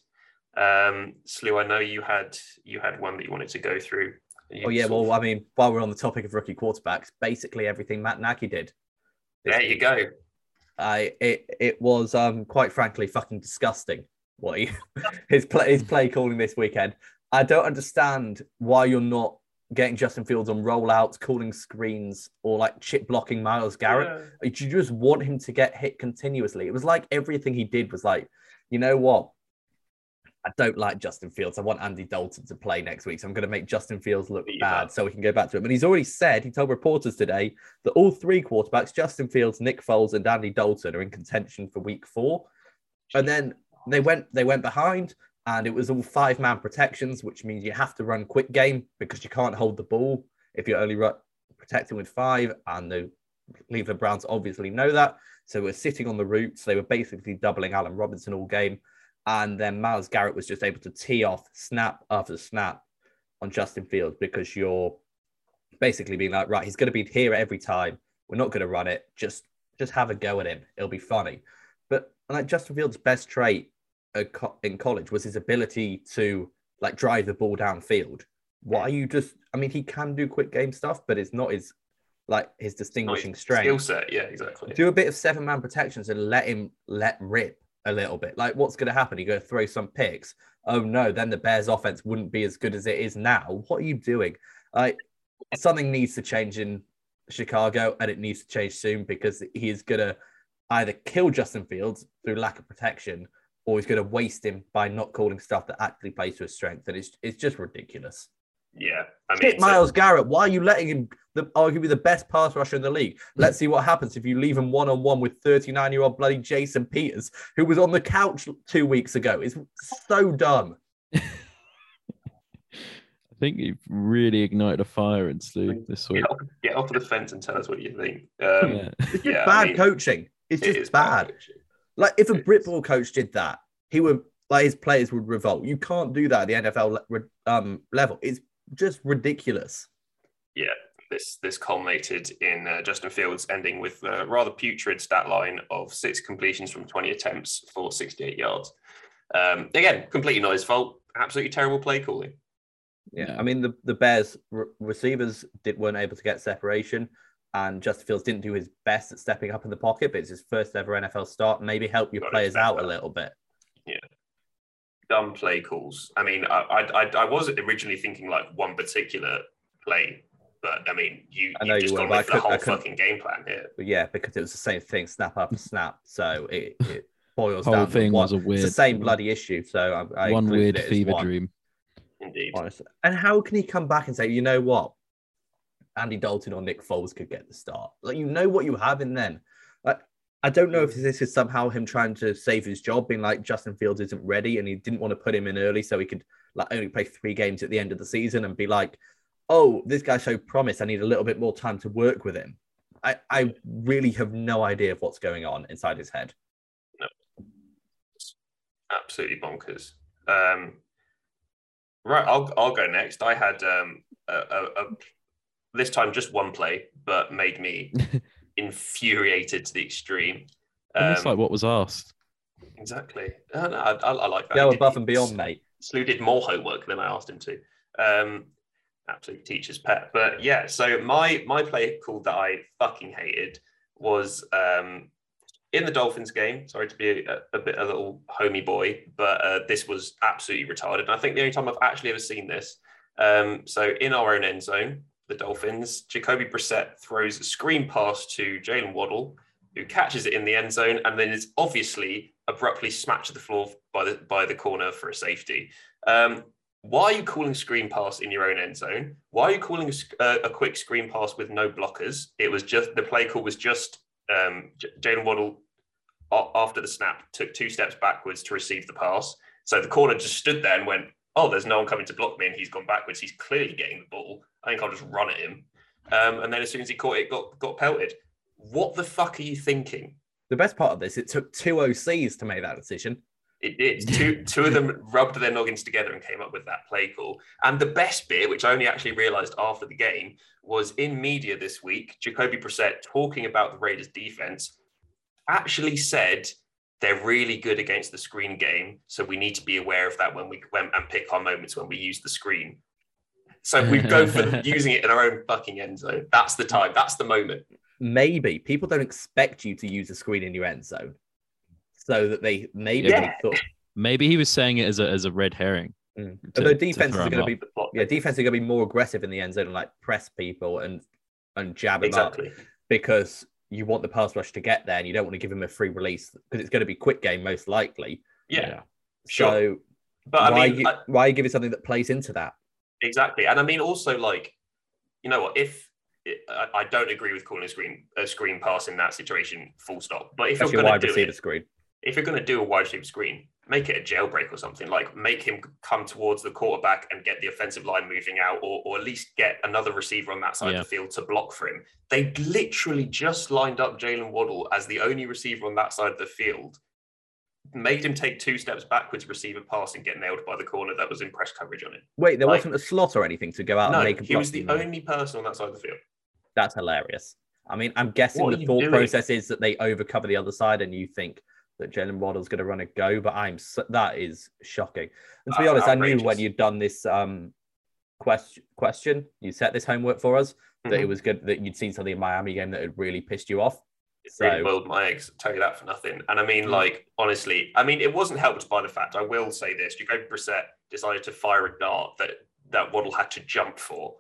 Um, Slew, I know you had you had one that you wanted to go through. You Oh, yeah. sort of- Well, I mean, while we're on the topic of rookie quarterbacks, basically everything Matt Nagy did. there you week. go. I it it was um quite frankly fucking disgusting what he his play his play calling this weekend. I don't understand why you're not getting Justin Fields on rollouts, calling screens, or like chip blocking Myles Garrett. Yeah. You just want him to get hit continuously. It was like everything he did was like, you know what? I don't like Justin Fields. I want Andy Dalton to play next week. So I'm going to make Justin Fields look him bad so we can go back to him. And he's already said, he told reporters today that all three quarterbacks, Justin Fields, Nick Foles, and Andy Dalton, are in contention for week four. And then they went they went behind and it was all five man protections, which means you have to run quick game because you can't hold the ball if you're only ru- protecting with five. And the Cleveland Browns obviously know that. So we're sitting on the routes. They were basically doubling Allen Robinson all game. And then Myles Garrett was just able to tee off snap after snap on Justin Fields because you're basically being like, right, he's going to be here every time. We're not going to run it. Just just have a go at him. It'll be funny. But like Justin Fields' best trait in college was his ability to like drive the ball downfield. Why are you just? I mean, he can do quick game stuff, but it's not his like his Not his distinguishing Skill strength. set, yeah, exactly. Do a bit of seven man protections and let him let rip a little bit. Like, what's going to happen? You're going to throw some picks. Oh no, then the Bears' offense wouldn't be as good as it is now. What are you doing? Like, something needs to change in Chicago, and it needs to change soon because he is going to either kill Justin Fields through lack of protection, or he's going to waste him by not calling stuff that actually plays to his strength. And it's it's just ridiculous. Yeah, I mean, Shit, so- Myles Garrett, why are you letting him, the, arguably the best pass rusher in the league? Let's see what happens if you leave him one on one with 39 year old bloody Jason Peters, who was on the couch two weeks ago. It's so dumb. I think you've really ignited a fire in Slew this week. get, off, get off the fence and tell us what you think. Um, Yeah. It's just Yeah, I bad mean, coaching. It's just is bad. coaching. Like if a It Brit is. ball coach did that, he would like his players would revolt. You can't do that at the NFL le- um, level. It's just ridiculous. Yeah, this this culminated in uh, Justin Fields ending with a rather putrid stat line of six completions from 20 attempts for 68 yards. Um, again, completely not his fault. Absolutely terrible play calling. Yeah, Yeah. I mean the the Bears re- receivers did weren't able to get separation, and Justin Fields didn't do his best at stepping up in the pocket. But it's his first ever NFL start. Maybe help your Gotta players out that. a little bit. Dumb play calls. I mean, I, I, I, I was originally thinking like one particular play, but I mean, you, I know you've you just were, gone but I with the couldn't- whole fucking game plan here. But yeah, because it was the same thing, snap after snap. So it, it boils Whole down. to thing one- was a it's weird, the same bloody issue. So I, I one weird it fever one, dream. Indeed. honestly. And how can he come back and say, you know what? Andy Dalton or Nick Foles could get the start. Like you know what you have in them. Like I don't know if this is somehow him trying to save his job, being like Justin Fields isn't ready, and he didn't want to put him in early so he could like only play three games at the end of the season and be like, oh, this guy showed promise. I need a little bit more time to work with him. I, I really have no idea of what's going on inside his head. No. Absolutely bonkers. Um, right, I'll, I'll go next. I had um, a, a, a, this time just one play, but made me infuriated to the extreme. Um, it's like what was asked. Exactly. I, I, I like that. Go above and beyond, mate. Slew did more homework than I asked him to. Um, absolute teacher's pet. But yeah, so my my play call that I fucking hated was um, in the Dolphins game. Sorry to be a, a bit a little homey boy, but uh, this was absolutely retarded. And I think the only time I've actually ever seen this. Um, so in our own end zone, the Dolphins, Jacoby Brissett throws a screen pass to Jaylen Waddle, who catches it in the end zone, and then is obviously abruptly smacked to the floor by the by the corner for a safety. Um, why are you calling screen pass in your own end zone? Why are you calling a, uh, a quick screen pass with no blockers? It was just the play call was just um, Jaylen Waddle after the snap took two steps backwards to receive the pass. So the corner just stood there and went, "Oh, there's no one coming to block me," and he's gone backwards. He's clearly getting the ball. I think I'll just run at him. Um, and then as soon as he caught it, got got pelted. What the fuck are you thinking? The best part of this, it took two OCs to make that decision. It did. Two two of them rubbed their noggins together and came up with that play call. And the best bit, which I only actually realized after the game, was in media this week. Jacoby Brissett talking about the Raiders' defense actually said they're really good against the screen game, so we need to be aware of that when we when and pick our moments when we use the screen. So we go for using it in our own fucking end zone. That's the time. That's the moment. Maybe people don't expect you to use a screen in your end zone so that they maybe yeah. they thought maybe he was saying it as a as a red herring. Mm. To, Although defenses are going to be yeah, defense are going to be more aggressive in the end zone and like press people and and jab exactly. them up because you want the pass rush to get there and you don't want to give him a free release because it's going to be quick game most likely. Yeah, yeah. sure. So, but why I mean, I, why give it something that plays into that? Exactly, and I mean also like, you know what? If I, I don't agree with calling a screen a screen pass in that situation, full stop. But if Especially you're going to do it, screen if you're going to do a wide receiver screen, make it a jailbreak or something. Like make him come towards the quarterback and get the offensive line moving out, or, or at least get another receiver on that side yeah. of the field to block for him. They literally just lined up Jaylen Waddle as the only receiver on that side of the field, made him take two steps backwards, receive a pass, and get nailed by the corner that was in press coverage on him. Wait, there like, wasn't a slot or anything to go out no, and make a He was the only person on that side of the field. That's hilarious. I mean, I'm guessing what the thought doing? process is that they overcover the other side, and you think that Jaylen Waddle's going to run a go, but I'm that is shocking. And to be uh, honest, outrageous. I knew when you'd done this um, question, question, you set this homework for us, mm-hmm. that it mm-hmm. was good that you'd seen something in Miami game that had really pissed you off. So... really boiled my eggs. I'll tell you that for nothing. And I mean, mm-hmm. like honestly, I mean, it wasn't helped by the fact I will say this: Jacoby Brissett decided to fire a dart that that Waddle had to jump for.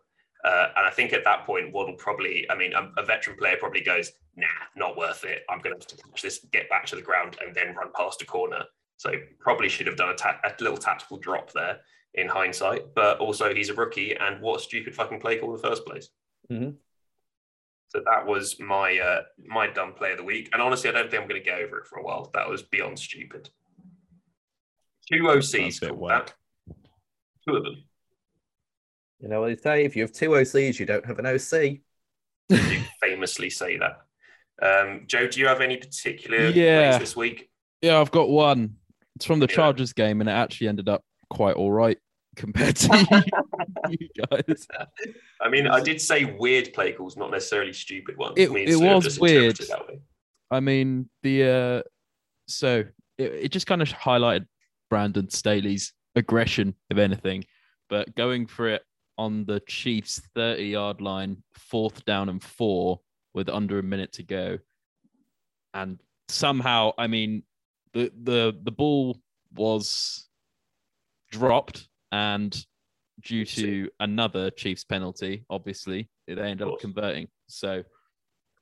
Uh, and I think at that point, Waddle probably, I mean, a, a, veteran player probably goes, nah, not worth it. I'm going to catch this, get back to the ground, and then run past a corner. So probably should have done a, ta- a little tactical drop there in hindsight. But also, he's a rookie, and what stupid fucking play call in the first place. Mm-hmm. So that was my uh, my dumb play of the week. And honestly, I don't think I'm going to get over it for a while. That was beyond stupid. Two OCs called that. Two of them. You know what they say? If you have two OCs, you don't have an OC. you famously say that. Um, Joe, do you have any particular yeah. this week? Yeah, I've got one. It's from the yeah. Chargers game, and it actually ended up quite all right compared to you guys. I mean, I did say weird play calls, not necessarily stupid ones. It, I mean, it was weird. I mean, the uh, so it, it just kind of highlighted Brandon Staley's aggression, if anything. But going for it on the Chiefs' 30 yard line, fourth down and four with under a minute to go. And somehow, I mean, the the the ball was dropped and due to another Chiefs penalty, obviously, they ended up converting. So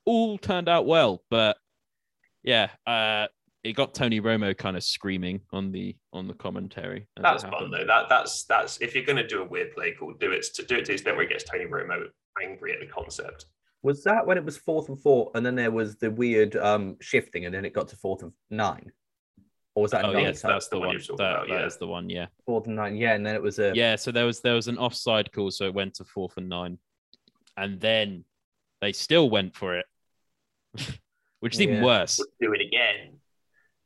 all turned out well, but yeah, uh, it got Tony Romo kind of screaming on the on the commentary. as That's fun though. That that's that's if you're going to do a weird play call, do it to do it to the extent where it gets Tony Romo angry at the concept. Was that when it was fourth and four, and then there was the weird um shifting, and then it got to fourth and nine, or was that Oh yes, time? that's the the one one. you're talking That, about, that yeah. is the one. Yeah, fourth and nine? Yeah, and then it was a yeah. So there was there was an offside call, so it went to fourth and nine, and then they still went for it, which is even worse. We'll do it again.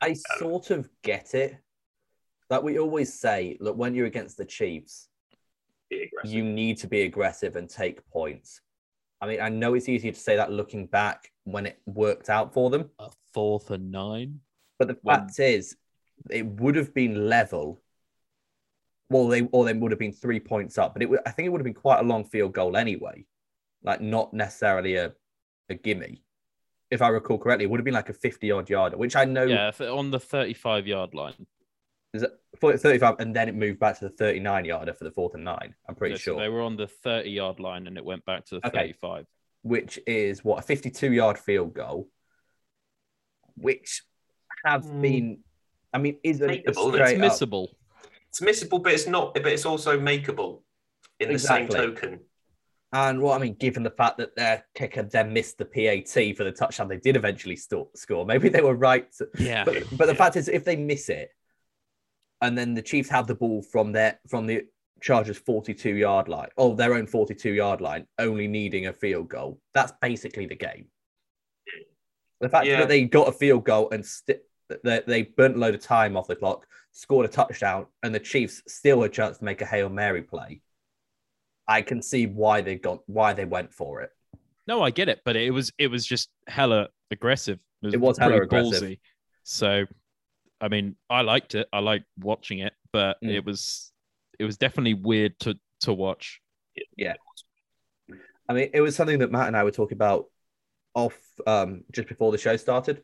I sort of get it. Like we always say, look, when you're against the Chiefs, you need to be aggressive and take points. I mean, I know it's easier to say that looking back when it worked out for them, A fourth and nine. But the fact is, it would have been level. Well, they or they would have been three points up, but it I think it would have been quite a long field goal anyway, like not necessarily a a gimme. If I recall correctly, it would have been like a fifty odd yarder, which I know Yeah, on the thirty-five yard line. is it 35, and then it moved back to the thirty nine yarder for the fourth and nine. I'm pretty sure. they were on the thirty-yard line, and it went back to the Okay. thirty-five. which is what a 52 yard field goal, which have Mm. been, I mean, isn't a Makeable, it's straight It's up- missable. It's missable, but it's not. But it's also makeable in the same token. And well, I mean, given the fact that their kicker then missed the PAT for the touchdown they did eventually sto- score, maybe they were right. to- Yeah. but but the Yeah. fact is, if they miss it, and then the Chiefs have the ball from their from the Chargers 42 yard line, or their own 42 yard line, only needing a field goal, that's basically the game. The fact Yeah. that they got a field goal and st- they, they burnt a load of time off the clock, scored a touchdown, and the Chiefs still had a chance to make a Hail Mary play. I can see why they got why they went for it. No, I get it, but it was it was just hella aggressive. It was hella pretty aggressive. So, I mean, I liked it. I liked watching it, but Mm. it was it was definitely weird to to watch. Yeah, I mean, it was something that Matt and I were talking about off um, just before the show started.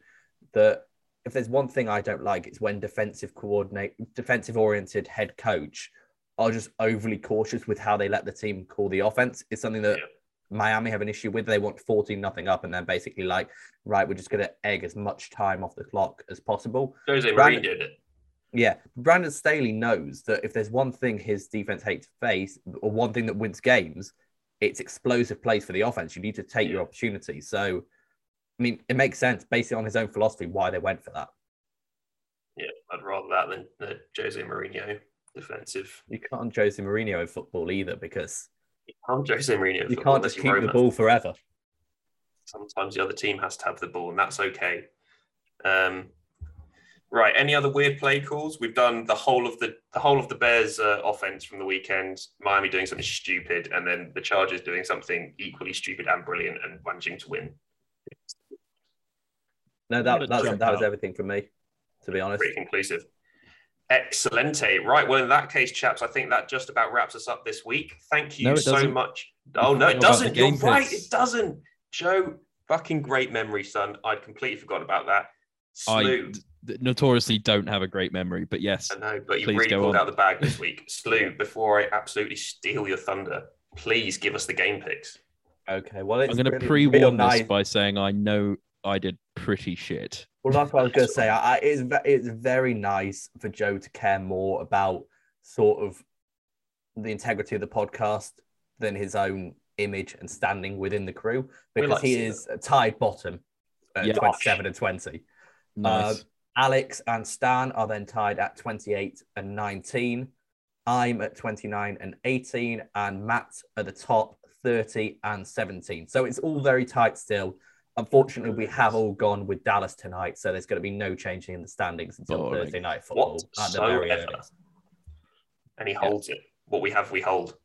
That if there's one thing I don't like, it's when defensive coordinate, defensive oriented head coach are just overly cautious with how they let the team call the offense. It's something that Yeah. Miami have an issue with. They want 14 nothing up, and then basically like, right, we're just going to egg as much time off the clock as possible. Jose Brandon- did it. Yeah, Brandon Staley knows that if there's one thing his defense hates to face, or one thing that wins games, it's explosive plays for the offense. You need to take your opportunity. So, I mean, it makes sense based on his own philosophy why they went for that. Yeah, I'd rather that than the Jose Mourinho defensive. You can't Jose Mourinho in football either because I'm Jose Mourinho. you can't just you keep the ball forever. Sometimes the other team has to have the ball, and that's okay. Um, right. Any other weird play calls? We've done the whole of the the whole of the Bears uh, offense from the weekend. Miami doing something stupid, and then the Chargers doing something equally stupid and brilliant, and managing to win. No, What that that, that was everything from me, to be honest. Pretty conclusive. Excellente. Right. Well, in that case, chaps, I think that just about wraps us up this week. Thank you No, so doesn't. much. Oh, no, it doesn't. You're game right. It doesn't. Joe, fucking great memory, son. I'd completely forgotten about that. I Slew. d- d- notoriously don't have a great memory, but yes, I know, but you Please really go pulled on. out the bag this week. Slew, before I absolutely steal your thunder, please give us the game picks. Okay, well, it's I'm going to really pre-warn real this by saying I know I did pretty shit. Well, that's what I was going to say. I, I, it's, ve- it's very nice for Joe to care more about sort of the integrity of the podcast than his own image and standing within the crew because like he see is tied bottom at Yeah. 27 and 20. Nice. Uh, Alex and Stan are then tied at 28 and 19. I'm at 29 and 18, and Matt at the top 30 and 17. So it's all very tight still. Unfortunately, we have all gone with Dallas tonight, so there's going to be no changing in the standings until Boring. Thursday night football at the very Whatsoever. And he holds it. What we have, we hold.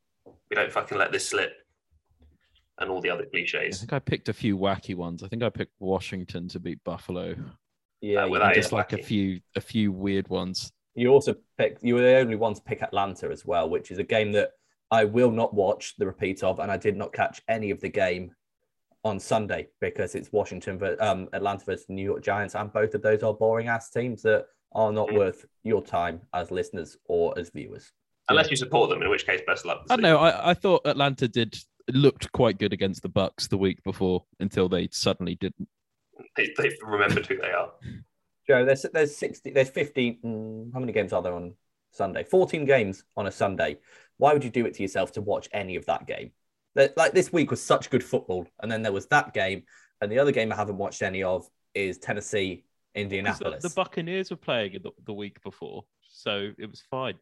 We don't fucking let this slip. And all the other cliches. I think I picked a few wacky ones. I think I picked Washington to beat Buffalo. Yeah, Uh, well, Just is like a few a few weird ones. you also picked. You were the only one to pick Atlanta as well, which is a game that I will not watch the repeat of, and I did not catch any of the game on Sunday because it's Washington, ver- um, Atlanta versus New York Giants, and both of those are boring ass teams that are not Mm. worth your time as listeners or as viewers. Unless you support them, in which case, best of luck. I don't know. I, I thought Atlanta did looked quite good against the Bucks the week before until they suddenly didn't. They, they've remembered who they are. Joe, there's there's sixty, there's fifty. mm, how many games are there on Sunday? Fourteen games on a Sunday. Why would you do it to yourself to watch any of that game? That- Like this week was such good football, and then there was that game, and the other game I haven't watched any of is Tennessee Indianapolis. the Buccaneers were playing the, the week before, so it was fine.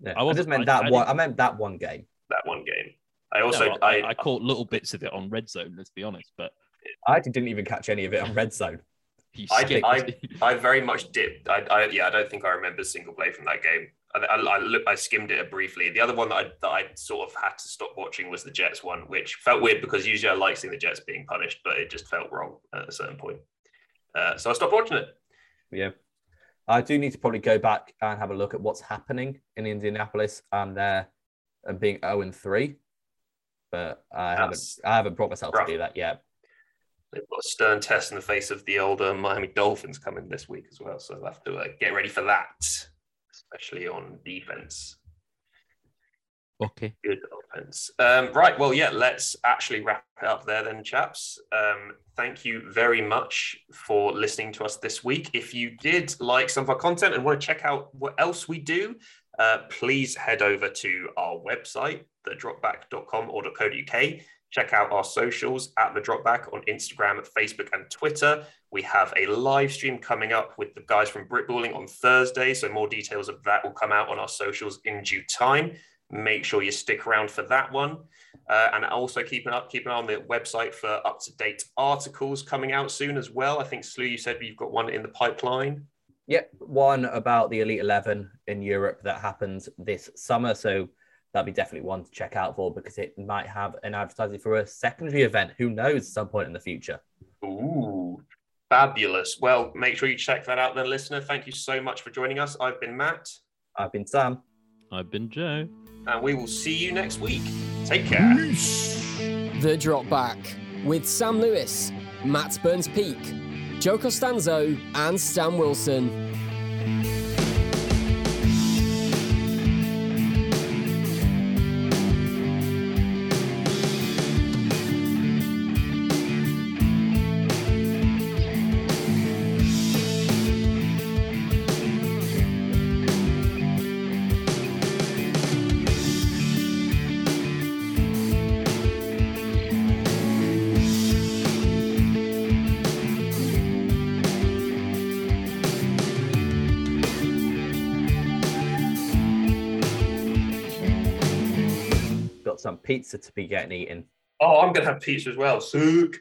Yeah, I I, wasn't- just meant I- that I one. I meant that one game. That one game. I also No, I, I, I caught little bits of it on Red Zone. Let's be honest, but I actually didn't even catch any of it on Red Zone. you I skipped. did- I very much dipped. I, I yeah, I don't think I remember a single play from that game. I, I, I, look, I skimmed it briefly. The other one that I, that I sort of had to stop watching was the Jets one, which felt weird because usually I like seeing the Jets being punished, but it just felt wrong at a certain point. Uh, so I stopped watching it. Yeah. I do need to probably go back and have a look at what's happening in Indianapolis and they're and being 0 and 3. But I That's haven't I haven't brought myself rough. to do that yet. They've got a stern test in the face of the older Miami Dolphins coming this week as well, so I'll have to uh, get ready for that, especially on defense. Okay. Good offense. Um, right. Well, yeah, let's actually wrap it up there then, chaps. Um, thank you very much for listening to us this week. If you did like some of our content and want to check out what else we do, uh, please head over to our website, thedropback.com or .co.uk. Check out our socials at the Dropback on Instagram, Facebook, and Twitter. We have a live stream coming up with the guys from Britballing on Thursday, so more details of that will come out on our socials in due time make sure you stick around for that one. Uh, and also keep an up, keep an eye on the website for up to date articles coming out soon as well. I think Slew, you said you've got one in the pipeline. Yep, one about the Elite 11 in Europe that happens this summer. So that'll be definitely one to check out for because it might have an advertising for a secondary event. Who knows, at some point in the future. Ooh, fabulous. Well, make sure you check that out then, listener. Thank you so much for joining us. I've been Matt, I've been Sam. I've been Joe. and we will see you next week. Take care. The Drop Back with Sam Lewis, Matt Burns Peak, Joe Costanzo, and Stan Wilson. Pizza to be getting eaten. Oh, I'm to have pizza as well. Sook.